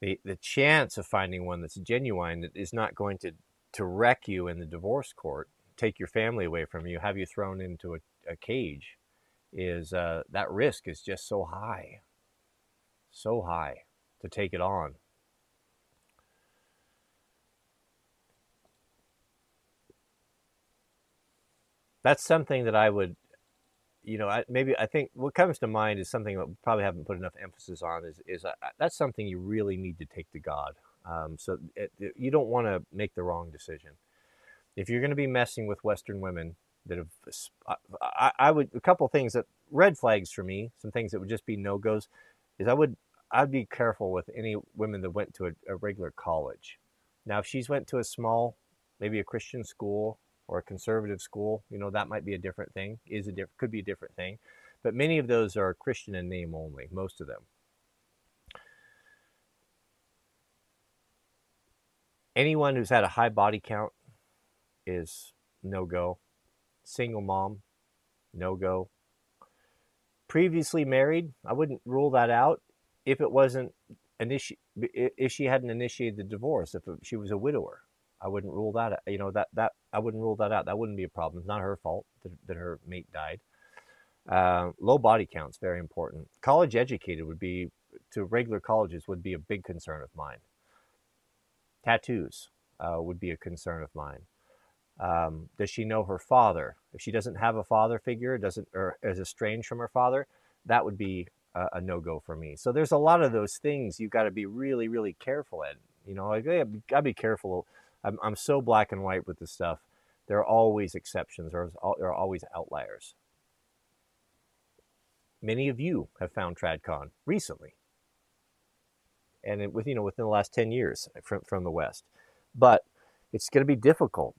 The, the chance of finding one that's genuine that is not going to, to wreck you in the divorce court take your family away from you, have you thrown into a, a cage, is uh, that risk is just so high, so high to take it on. That's something that I would, you know, I, maybe I think what comes to mind is something that we probably haven't put enough emphasis on is is uh, that's something you really need to take to God. Um, so it, it, you don't want to make the wrong decision if you're going to be messing with Western women that have, I, I would a couple things that red flags for me, some things that would just be no goes, is I would I'd be careful with any women that went to a, a regular college. Now, if she's went to a small, maybe a Christian school or a conservative school, you know that might be a different thing. Is a diff- could be a different thing, but many of those are Christian in name only. Most of them. Anyone who's had a high body count is no go. Single mom, no go. previously married, I wouldn't rule that out if it wasn't initi- if she hadn't initiated the divorce, if she was a widower. I wouldn't rule that out. You know that that I wouldn't rule that out. That wouldn't be a problem. It's not her fault that, that her mate died. Uh, low body counts very important. College educated would be to regular colleges would be a big concern of mine. Tattoos uh, would be a concern of mine. Um, does she know her father? If she doesn't have a father figure, doesn't or is estranged from her father, that would be a, a no go for me. So there's a lot of those things you've got to be really, really careful at. You know, I gotta be careful. I'm, I'm so black and white with this stuff. There are always exceptions. There are always outliers. Many of you have found TradCon recently, and with you know within the last ten years uh, from from the West, but it's going to be difficult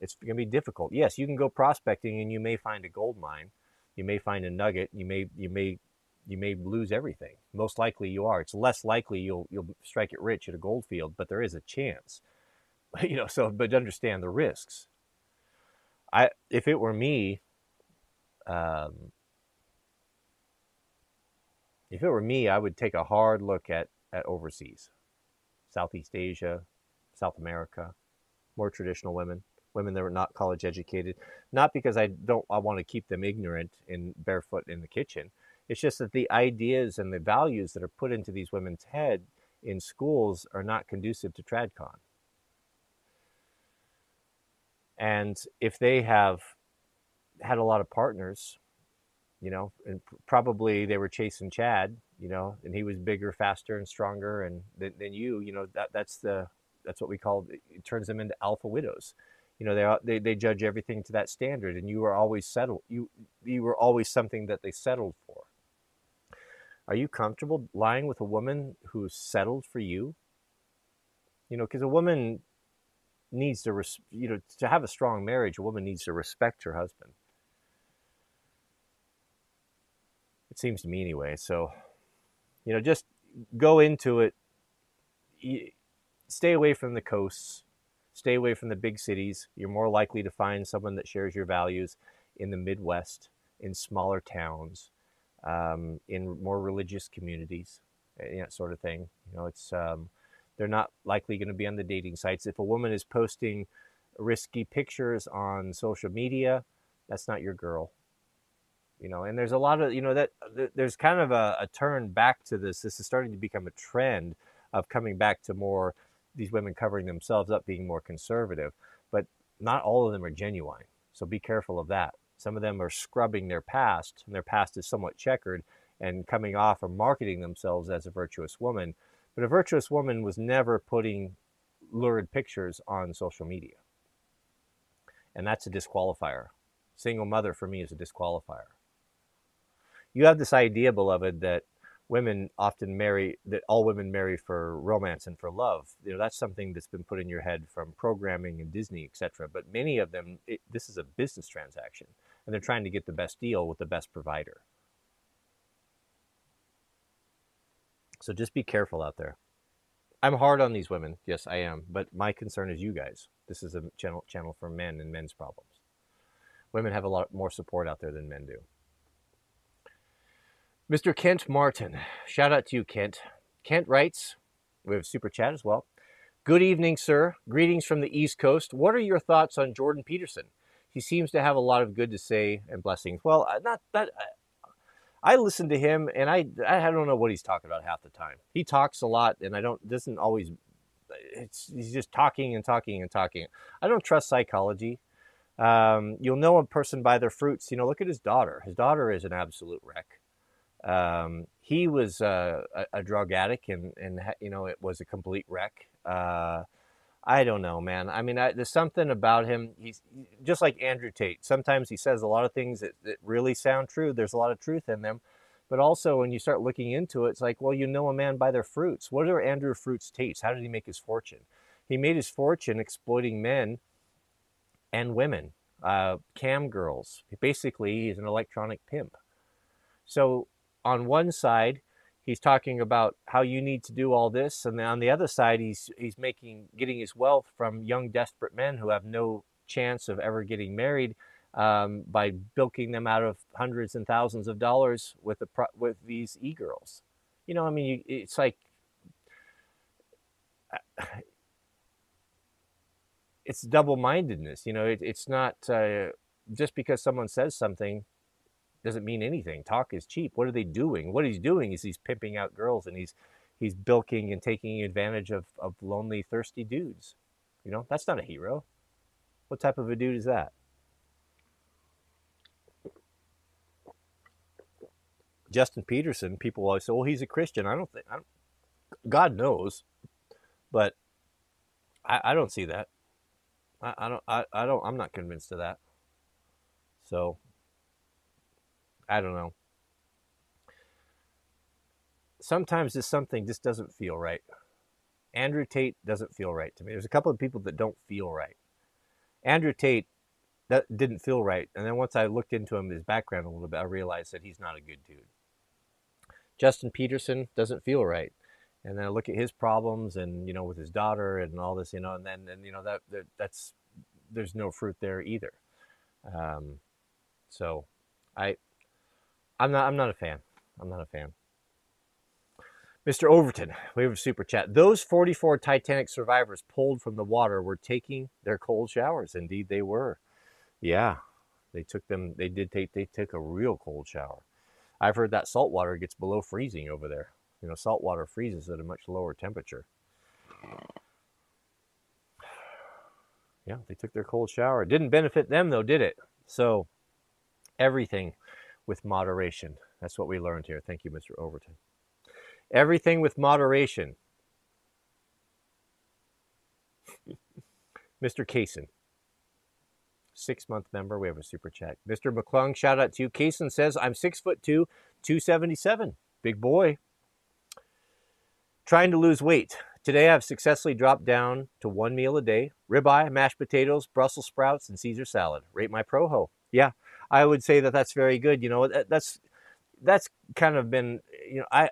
it's going to be difficult. Yes, you can go prospecting and you may find a gold mine, you may find a nugget, you may you may you may lose everything. Most likely you are. It's less likely you'll you'll strike it rich at a gold field, but there is a chance. [laughs] You know, so but understand the risks. I if it were me, um, if it were me, I would take a hard look at at overseas, Southeast Asia, South America, more traditional women women that are not college educated. Not because I don't I want to keep them ignorant and barefoot in the kitchen. It's just that the ideas and the values that are put into these women's head in schools are not conducive to TradCon. And if they have had a lot of partners, you know, and probably they were chasing Chad, you know, and he was bigger, faster, and stronger, and than, than you, you know, that that's the that's what we call it turns them into alpha widows. You know they, they they judge everything to that standard and you were always settled you you were always something that they settled for. Are you comfortable lying with a woman who's settled for you? You know because a woman needs to res- you know to have a strong marriage a woman needs to respect her husband it seems to me anyway so you know just go into it stay away from the coasts Stay away from the big cities. You're more likely to find someone that shares your values in the Midwest, in smaller towns, um, in more religious communities, eh, you sort of thing. You know, it's um, they're not likely going to be on the dating sites. If a woman is posting risky pictures on social media, that's not your girl. You know, and there's a lot of you know that there's kind of a, a turn back to this. This is starting to become a trend of coming back to more these women covering themselves up being more conservative, but not all of them are genuine. So be careful of that. Some of them are scrubbing their past, and their past is somewhat checkered and coming off or marketing themselves as a virtuous woman. But a virtuous woman was never putting lurid pictures on social media. And that's a disqualifier. Single mother for me is a disqualifier. You have this idea, beloved, that women often marry that all women marry for romance and for love you know that's something that's been put in your head from programming and disney etc but many of them it, this is a business transaction and they're trying to get the best deal with the best provider so just be careful out there i'm hard on these women yes i am but my concern is you guys this is a channel channel for men and men's problems women have a lot more support out there than men do Mr. Kent Martin. Shout out to you, Kent. Kent writes, we have super chat as well. Good evening, sir. Greetings from the East Coast. What are your thoughts on Jordan Peterson? He seems to have a lot of good to say and blessings. Well, uh, not that. I listen to him, and I I don't know what he's talking about half the time. He talks a lot, and I don't doesn't always. It's he's just talking and talking and talking. I don't trust psychology. Um, you'll know a person by their fruits. You know, look at his daughter. His daughter is an absolute wreck. Um, he was uh, a, a, drug addict and, and, you know, it was a complete wreck. Uh, I don't know, man. I mean, I, there's something about him. He's just like Andrew Tate. Sometimes he says a lot of things that, that really sound true. There's a lot of truth in them. But also, when you start looking into it, it's like, well, you know a man by their fruits. What are Andrew Fruits Tate's? How did he make his fortune? He made his fortune exploiting men and women, uh, cam girls. Basically, he's an electronic pimp. So on one side, he's talking about how you need to do all this, and then on the other side, he's he's making getting his wealth from young desperate men who have no chance of ever getting married um, by bilking them out of hundreds and thousands of dollars with the with these e-girls. You know, I mean, you, it's like [sighs] it's double-mindedness. You know, it, it's not uh, just because someone says something doesn't mean anything. Talk is cheap. What are they doing? What he's doing is he's pimping out girls and he's he's bilking and taking advantage of, of lonely, thirsty dudes. You know, that's not a hero. What type of a dude is that? Justin Peterson, people always say, "Well, he's a Christian." I don't think. I don't, God knows, but I, I don't see that. I, I don't. I, I don't. I'm not convinced of that. So I don't know. Sometimes just something just doesn't feel right. Andrew Tate doesn't feel right to me. There's a couple of people that don't feel right. Andrew Tate that didn't feel right, and then once I looked into him, his background a little bit, I realized that he's not a good dude. Justin Peterson doesn't feel right, and then I look at his problems, and you know, with his daughter and all this, you know, and then and you know that, that that's there's no fruit there either. Um, so, I I'm not I'm not a fan. I'm not a fan. Mr. Overton, we have a super chat. Those 44 Titanic survivors pulled from the water were taking their cold showers. Indeed, they were. Yeah, they took them. They did take. They took a real cold shower. I've heard that salt water gets below freezing over there. You know, salt water freezes at a much lower temperature. [sighs] Yeah, they took their cold shower. It didn't benefit them though, did it? So, everything with moderation. That's what we learned here. Thank you, Mr. Overton. Everything with moderation. [laughs] Mr. Kaysen, six month member. We have a super chat. Mr. McClung, shout out to you. Kaysen says, I'm six foot two, 277. Big boy. Trying to lose weight. Today I've successfully dropped down to one meal a day ribeye, mashed potatoes, Brussels sprouts, and Caesar salad. Rate my Proho. Yeah, I would say that that's very good. You know, that's that's kind of been, you know, I,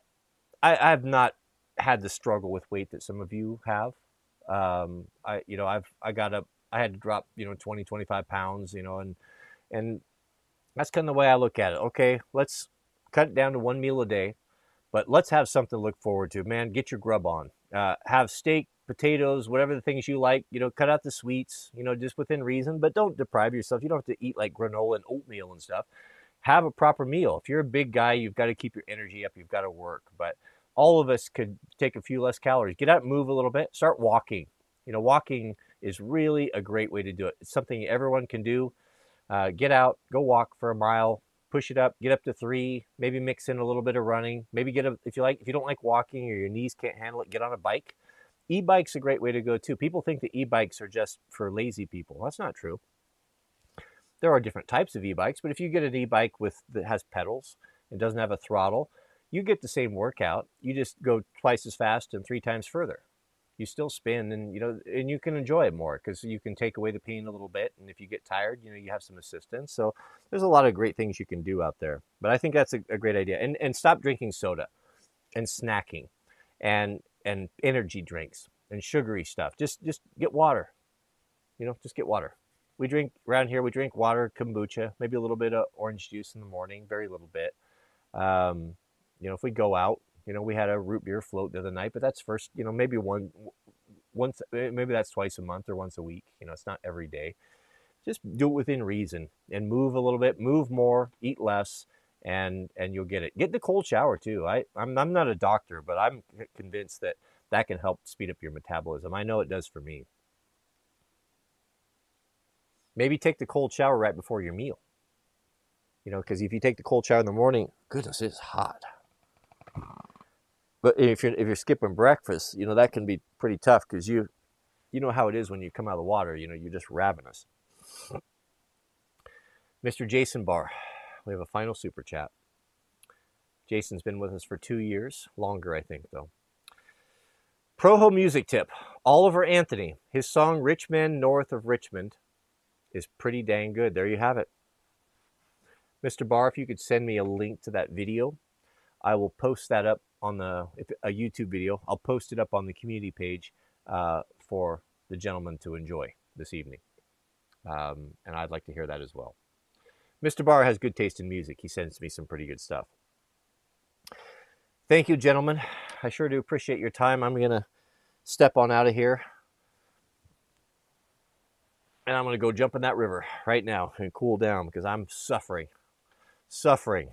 I I've not had the struggle with weight that some of you have. Um, I, you know, I've I got up, I had to drop, you know, 20, 25 pounds, you know, and and that's kind of the way I look at it. Okay, let's cut down to one meal a day, but let's have something to look forward to. Man, get your grub on. Uh, have steak, potatoes, whatever the things you like. You know, cut out the sweets. You know, just within reason, but don't deprive yourself. You don't have to eat like granola and oatmeal and stuff. Have a proper meal. If you're a big guy, you've got to keep your energy up. You've got to work, but all of us could take a few less calories. Get out, and move a little bit, start walking. You know, walking is really a great way to do it. It's something everyone can do. Uh, get out, go walk for a mile, push it up, get up to three, maybe mix in a little bit of running. Maybe get a, if you like, if you don't like walking or your knees can't handle it, get on a bike. E-bike's are a great way to go too. People think that e-bikes are just for lazy people. That's not true. There are different types of e-bikes, but if you get an e-bike with that has pedals and doesn't have a throttle, you get the same workout. You just go twice as fast and three times further you still spin and you know and you can enjoy it more because you can take away the pain a little bit and if you get tired you know you have some assistance so there's a lot of great things you can do out there but i think that's a, a great idea and and stop drinking soda and snacking and and energy drinks and sugary stuff just just get water you know just get water we drink around here we drink water kombucha maybe a little bit of orange juice in the morning very little bit um, you know if we go out you know, we had a root beer float the other night, but that's first, you know, maybe one, once, eh, maybe that's twice a month or once a week. You know, it's not every day. Just do it within reason and move a little bit, move more, eat less, and and you'll get it. Get the cold shower too. I I'm I'm not a doctor, but I'm convinced that that can help speed up your metabolism. I know it does for me. Maybe take the cold shower right before your meal. You know, because if you take the cold shower in the morning, goodness, it's hot. But if you're if you're skipping breakfast, you know that can be pretty tough because you you know how it is when you come out of the water. You know you're just ravenous. Mr. Jason Barr, we have a final super chat. Jason's been with us for two years, longer I think though. Proho music tip: Oliver Anthony. His song "Rich Men North of Richmond" is pretty dang good. There you have it. Mr. Barr, if you could send me a link to that video, I will post that up on the a YouTube video. I'll post it up on the community page uh, for the gentleman to enjoy this evening, um, and I'd like to hear that as well. Mr. Barr has good taste in music. He sends me some pretty good stuff. Thank you, gentlemen. I sure do appreciate your time. I'm going to step on out of here. And I'm going to go jump in that river right now and cool down because I'm suffering. Suffering.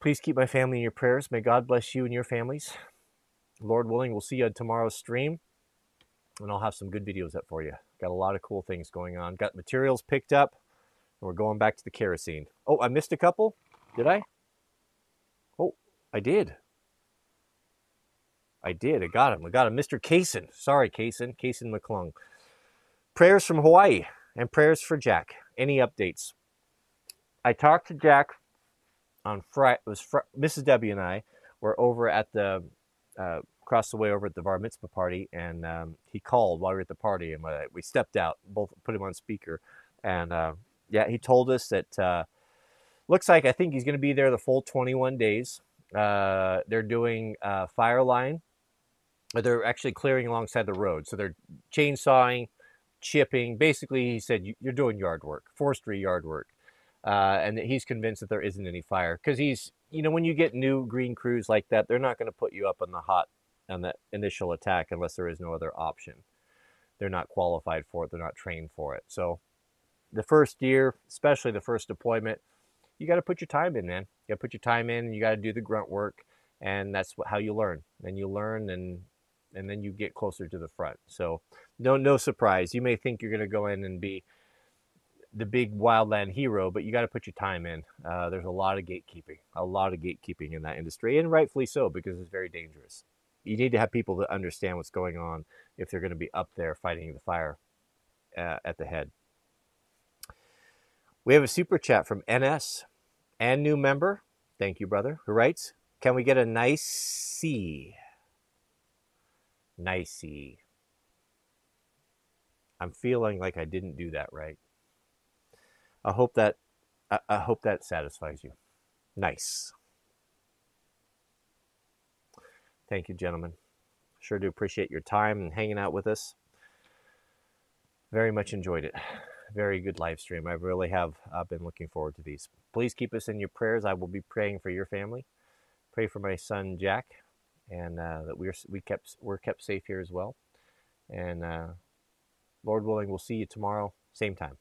Please keep my family in your prayers. May God bless you and your families. Lord willing, we'll see you on tomorrow's stream. And I'll have some good videos up for you. Got a lot of cool things going on. Got materials picked up. And we're going back to the kerosene. Oh, I missed a couple? Did I? Oh, I did. I did. I got him. I got him. Mr. Kaysen. Sorry, Kaysen. Kaysen McClung. Prayers from Hawaii and prayers for Jack. Any updates? I talked to Jack on Friday. It was fr- Mrs. W and I were over at the uh, across the way over at the bar mitzvah party, and um, he called while we were at the party, and uh, we stepped out, both put him on speaker, and uh, yeah, he told us that uh, looks like I think he's going to be there the full 21 days. Uh, they're doing uh, fire line. They're actually clearing alongside the road, so they're chainsawing, chipping. Basically, he said you're doing yard work, forestry yard work, uh, and that he's convinced that there isn't any fire because he's, you know, when you get new green crews like that, they're not going to put you up on the hot on that initial attack unless there is no other option. They're not qualified for it. They're not trained for it. So, the first year, especially the first deployment, you got to put your time in, man. You got to put your time in. You got to do the grunt work, and that's how you learn. And you learn, and and then you get closer to the front. So, no no surprise. You may think you're going to go in and be the big wildland hero, but you got to put your time in. Uh, there's a lot of gatekeeping, a lot of gatekeeping in that industry, and rightfully so because it's very dangerous. You need to have people that understand what's going on if they're going to be up there fighting the fire uh, at the head. We have a super chat from NS and new member. Thank you, brother. Who writes, "Can we get a nice C?" Nice C. I'm feeling like I didn't do that right. I hope that I, I hope that satisfies you. Nice. Thank you, gentlemen. Sure do appreciate your time and hanging out with us. Very much enjoyed it. Very good live stream. I really have uh, been looking forward to these. Please keep us in your prayers. I will be praying for your family. Pray for my son Jack, and uh, that we're we kept we're kept safe here as well. And uh, Lord willing, we'll see you tomorrow, same time.